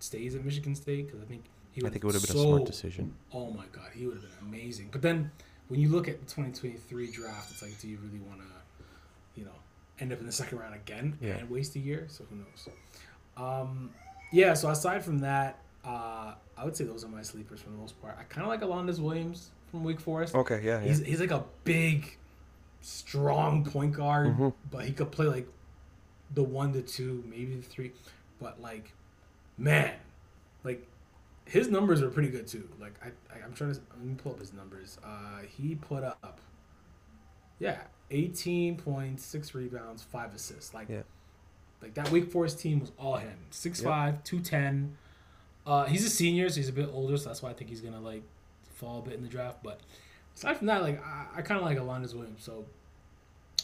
stays at Michigan State because I think he I would think it would have been so, a smart decision. Oh my god, he would have been amazing. But then when you look at the 2023 draft, it's like, do you really want to, you know, end up in the second round again Yeah. and waste a year? So who knows? Um, yeah. So aside from that, uh, I would say those are my sleepers for the most part. I kind of like Alondes Williams from Wake Forest. Okay, yeah, yeah. He's he's like a big, strong point guard, Mhm. but he could play like the one to two, maybe the three. But like, man, like his numbers are pretty good too. Like I, I I'm trying to let me pull up his numbers. Uh, he put up, yeah, eighteen point six rebounds, five assists. Like, Yeah. like that Wake Forest team was all him. Six Yep. five, two ten. Uh, he's a senior, so he's a bit older, so that's why I think he's gonna like fall a bit in the draft. But aside from that, like I, I kind of like Alondes Williams. So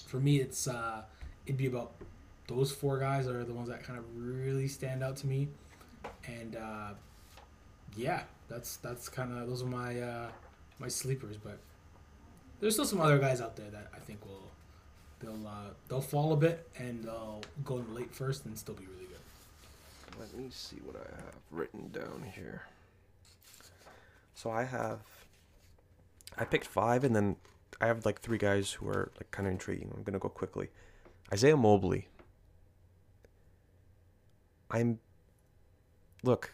for me, it's uh, it'd be about those four guys are the ones that kind of really stand out to me, and uh, yeah, that's that's kind of those are my uh, my sleepers. But there's still some other guys out there that I think will they'll uh, they'll fall a bit and they'll go in late first and still be really good. Let me see what I have written down here. So I have, I picked five, and then I have like three guys who are like kind of intriguing. I'm gonna go quickly. Isaiah Mobley. I'm. Look,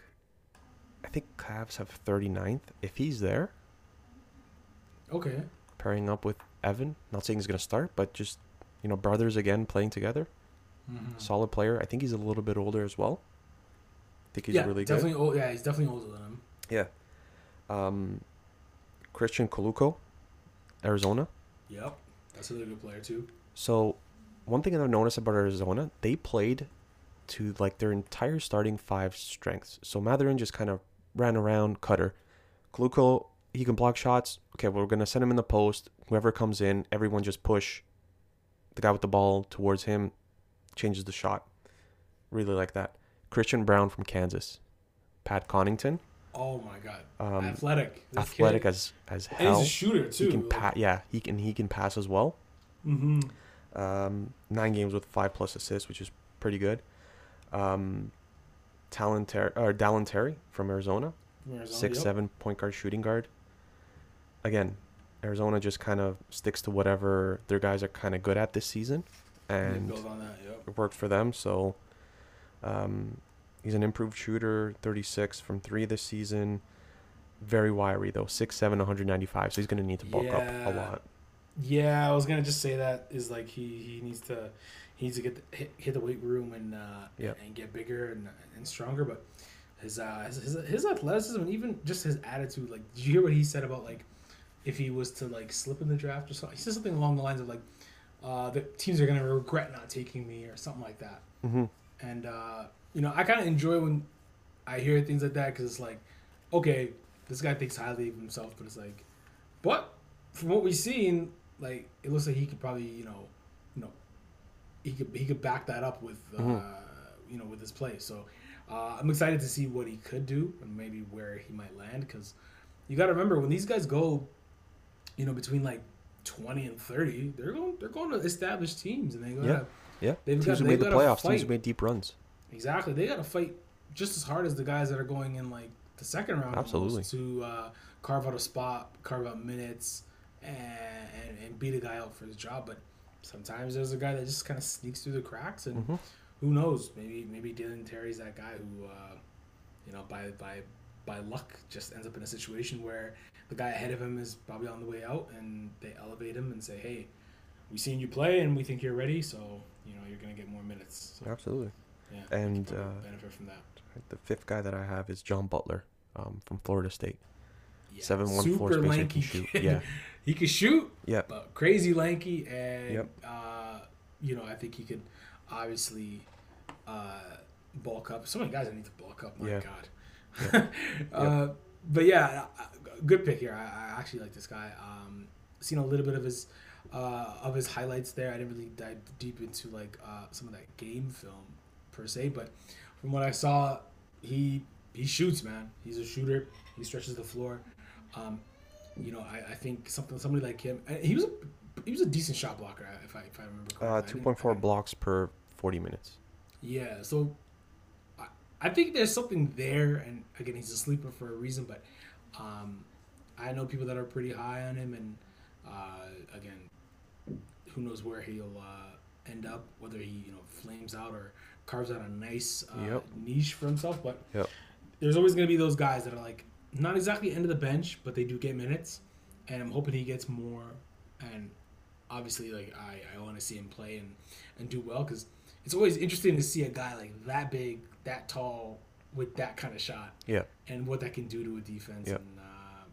I think Cavs have 39th. If he's there, Okay. Pairing up with Evan, not saying he's going to start, but just, you know, brothers again playing together. Mhm. Solid player. I think he's a little bit older as well. I think he's yeah, really good. definitely. Old, yeah, he's definitely older than him. Yeah. Um, Christian Koloko, Arizona. Yep, that's a really good player too. So, one thing that I've noticed about Arizona, they played to like their entire starting five strengths. So Mathurin just kind of ran around, cutter. Koloko, he can block shots. Okay, we're gonna send him in the post. Whoever comes in, everyone just push the guy with the ball towards him, changes the shot. Really like that. Christian Braun from Kansas, Pat Connaughton, Oh my god, um, athletic. This athletic kid- as as and hell. he's a shooter too. He can pass. Yeah, he can he can pass as well. hmm Um, nine games with five plus assists, which is pretty good. Um, Talon Ter- or Dalen Terry from Arizona, six seven point guard, shooting guard. Again, Arizona just kind of sticks to whatever their guys are kind of good at this season, and that. Yep. it worked for them. So, um, he's an improved shooter, thirty six from three this season. Very wiry though, six seven, one hundred ninety five. So he's gonna need to bulk up a lot. Yeah, I was gonna just say that is like he, he needs to he needs to get the, hit, hit the weight room and uh, Yep. and get bigger and, and stronger. But his, uh, his his his athleticism and even just his attitude. Like, did you hear what he said about like if he was to like slip in the draft or something? He said something along the lines of like uh, the teams are gonna regret not taking me or something like that. hmm And uh, you know, I kind of enjoy when I hear things like that because it's like, okay, this guy thinks highly of himself, but it's like, but from what we've seen, like it looks like he could probably, you know, you know, he could he could back that up with, uh, Mhm. you know, with his play. So uh, I'm excited to see what he could do and maybe where he might land because you got to remember when these guys go, you know, between like 20 and 30, they're going they're going to establish teams and they gotta Yeah. Yeah, They've teams got- who made the playoffs, teams who fight. made deep runs. Exactly. They got to fight just as hard as the guys that are going in like the second round Absolutely. to uh, carve out a spot, carve out minutes, and, and and beat a guy out for his job. But sometimes there's a guy that just kind of sneaks through the cracks, and Mhm. who knows? Maybe maybe Dalen Terry's that guy who, uh, you know, by by by luck just ends up in a situation where the guy ahead of him is probably on the way out, and they elevate him and say, "Hey, we've seen you play, and we think you're ready, so you know you're gonna get more minutes." So, Absolutely. yeah, And, can uh, benefit from that. The fifth guy that I have is John Butler um, from Florida State. Yeah, Seven one floor super space he lanky can shoot. Yeah. he could shoot, Yeah. but crazy lanky, and Yep. uh, you know I think he could obviously uh, bulk up. So many guys that need to bulk up. My Yeah. God. uh, But yeah, uh, good pick here. I, I actually like this guy. Um, seen a little bit of his uh, of his highlights there. I didn't really dive deep into like uh, some of that game film per se, but from what I saw, he he shoots, man. He's a shooter. He stretches the floor. Um, you know, I, I think something somebody like him. He was a he was a decent shot blocker, if I if I remember correctly. Uh, two point four blocks per forty minutes. yeah, so I, think there's something there, and again, he's a sleeper for a reason. But um, I know people that are pretty high on him, and uh, again, who knows where he'll uh, end up, whether he you know flames out or carves out a nice uh, Yep. niche for himself. But Yep. there's always going to be those guys that are like not exactly end of the bench, but they do get minutes, and I'm hoping he gets more. And obviously, like I, I want to see him play and and do well because it's always interesting to see a guy like that big, that tall, with that kind of shot, Yeah. and what that can do to a defense. Yep. And uh,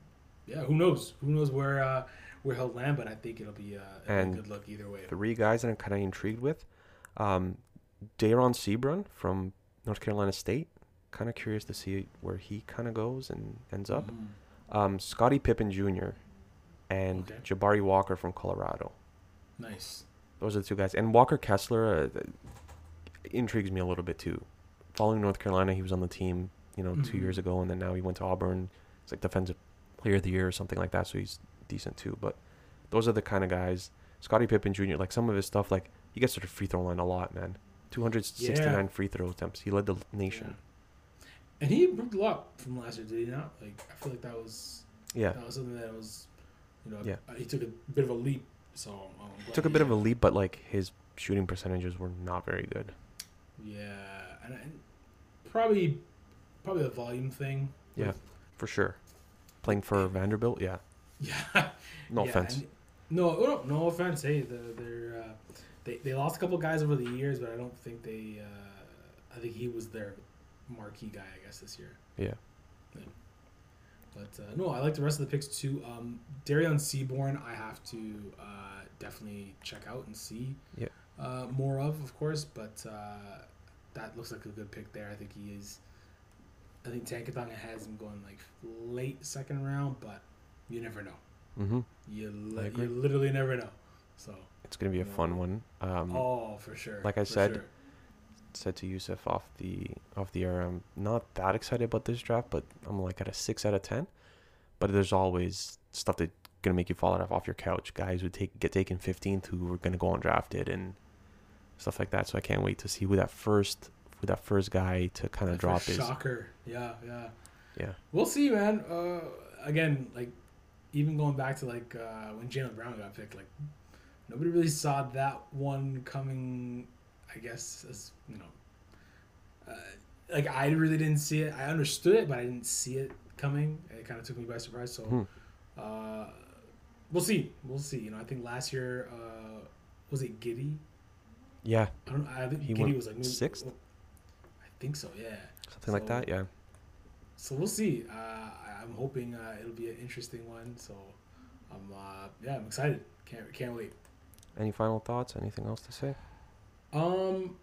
yeah, who knows? Who knows where uh, where he'll land? But I think it'll be, uh, it'll be And a good look either way. Three guys that I'm kind of intrigued with. Um, Dereon Seabron from North Carolina State. Kind of curious to see where he kind of goes and ends up. Mhm. Um, Scottie Pippen Jr. and Okay. Jabari Walker from Colorado. Nice. Those are the two guys. And Walker Kessler uh, intrigues me a little bit too. Following North Carolina, he was on the team, you know, two Mhm. years ago, and then now he went to Auburn. It's like defensive player of the year or something like that, so he's decent too. But those are the kind of guys. Scottie Pippen Jr. Like some of his stuff, like he gets to the free throw line a lot, man. Two hundred sixty nine Yeah. free throw attempts. He led the nation. And he improved a lot from last year, did he not? Like I feel like that was Yeah, that was something that was, you know, Yeah. he took a bit of a leap. So um, took a bit of a leap, but like his shooting percentages were not very good. Yeah, and, and probably probably a volume thing. Yeah, for sure. Playing for Vanderbilt, yeah. Yeah. No Yeah, offense. and- no, no, no offense. Hey, the, they're uh, they they lost a couple guys over the years, but I don't think they. Uh, I think he was their marquee guy, I guess, this year. Yeah. But uh, no, I like the rest of the picks too. Um, Dereon Seabron, I have to uh, definitely check out and see Yeah. uh, more of, of course. But uh, that looks like a good pick there. I think he is. I think Tankathanga has him going like late second round, but you never know. Mm-hmm. You li- you literally never know. So It's gonna be a fun one. Um, oh, for sure. like I for said, sure. said to Yusuf off the off the air, I'm not that excited about this draft, but I'm like at a six out of ten. But there's always stuff that's gonna make you fall off off your couch. Guys who take get taken 15th who are gonna go undrafted and stuff like that. So I can't wait to see who that first who that first guy to kind of drop is. Shocker. Yeah, yeah. Yeah, We'll see, man. Uh, again, like even going back to like uh, when Jaylen Brown got picked, like nobody really saw that one coming. I guess as you know, uh, like I really didn't see it. I understood it, but I didn't see it coming. It kind of took me by surprise. So Hmm. uh, we'll see. We'll see. You know, I think last year uh, was it Giddey? Yeah, I don't. know. I think He Giddey was like maybe- sixth? I think so. Yeah. something like that. Yeah, So we'll see. Uh, I'm hoping uh, it'll be an interesting one. So I'm uh, yeah, I'm excited. Can't can't wait. Any final thoughts? Anything else to say? Um,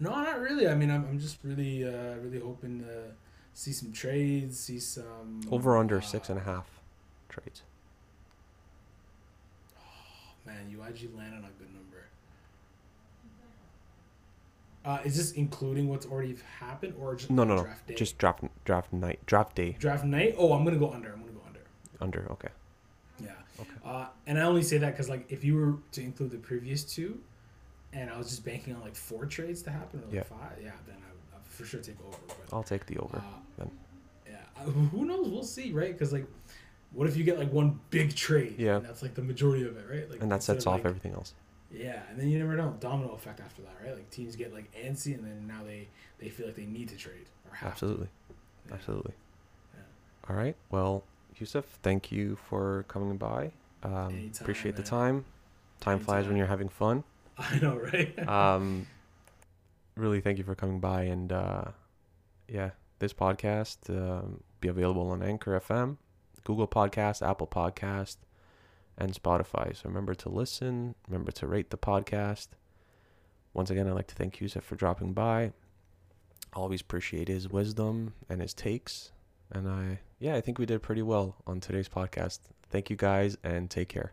no, not really. I mean, I'm, I'm just really uh, really hoping to see some trades, see some Over under uh, six and a half trades. Oh man, you actually landed on a good number. Uh, is this including what's already happened or just No, no, no. draft day? Just draft draft night, draft day draft night. Oh, I'm gonna go under. I'm gonna go under. under. Okay. Yeah. Okay. Uh, and I only say that because like if you were to include the previous two, and I was just banking on like four trades to happen or like Yeah. five, yeah, then I would for sure take over. But I'll take the over. uh, then. yeah, uh, who knows? We'll see, right? Because like, what if you get like one big trade? Yeah. and that's like the majority of it, right? Like, and that sets of, off like- everything else. Yeah, and then you never know domino effect after that, right? Like teams get like antsy, and then now they they feel like they need to trade or have Absolutely. Yeah. Absolutely. Yeah. All right. Well, Yusuf, thank you for coming by. Um, Anytime, appreciate the man. time. Time flies when you're having fun. I know, right? Um, really, thank you for coming by. And uh, yeah, this podcast um, be available on Anchor FM, Google Podcast, Apple Podcast, and Spotify. So remember to listen. Remember to rate the podcast. Once again, I'd like to thank Yusuf for dropping by. Always appreciate his wisdom and his takes. And I, yeah, I think we did pretty well on today's podcast. Thank you guys and take care.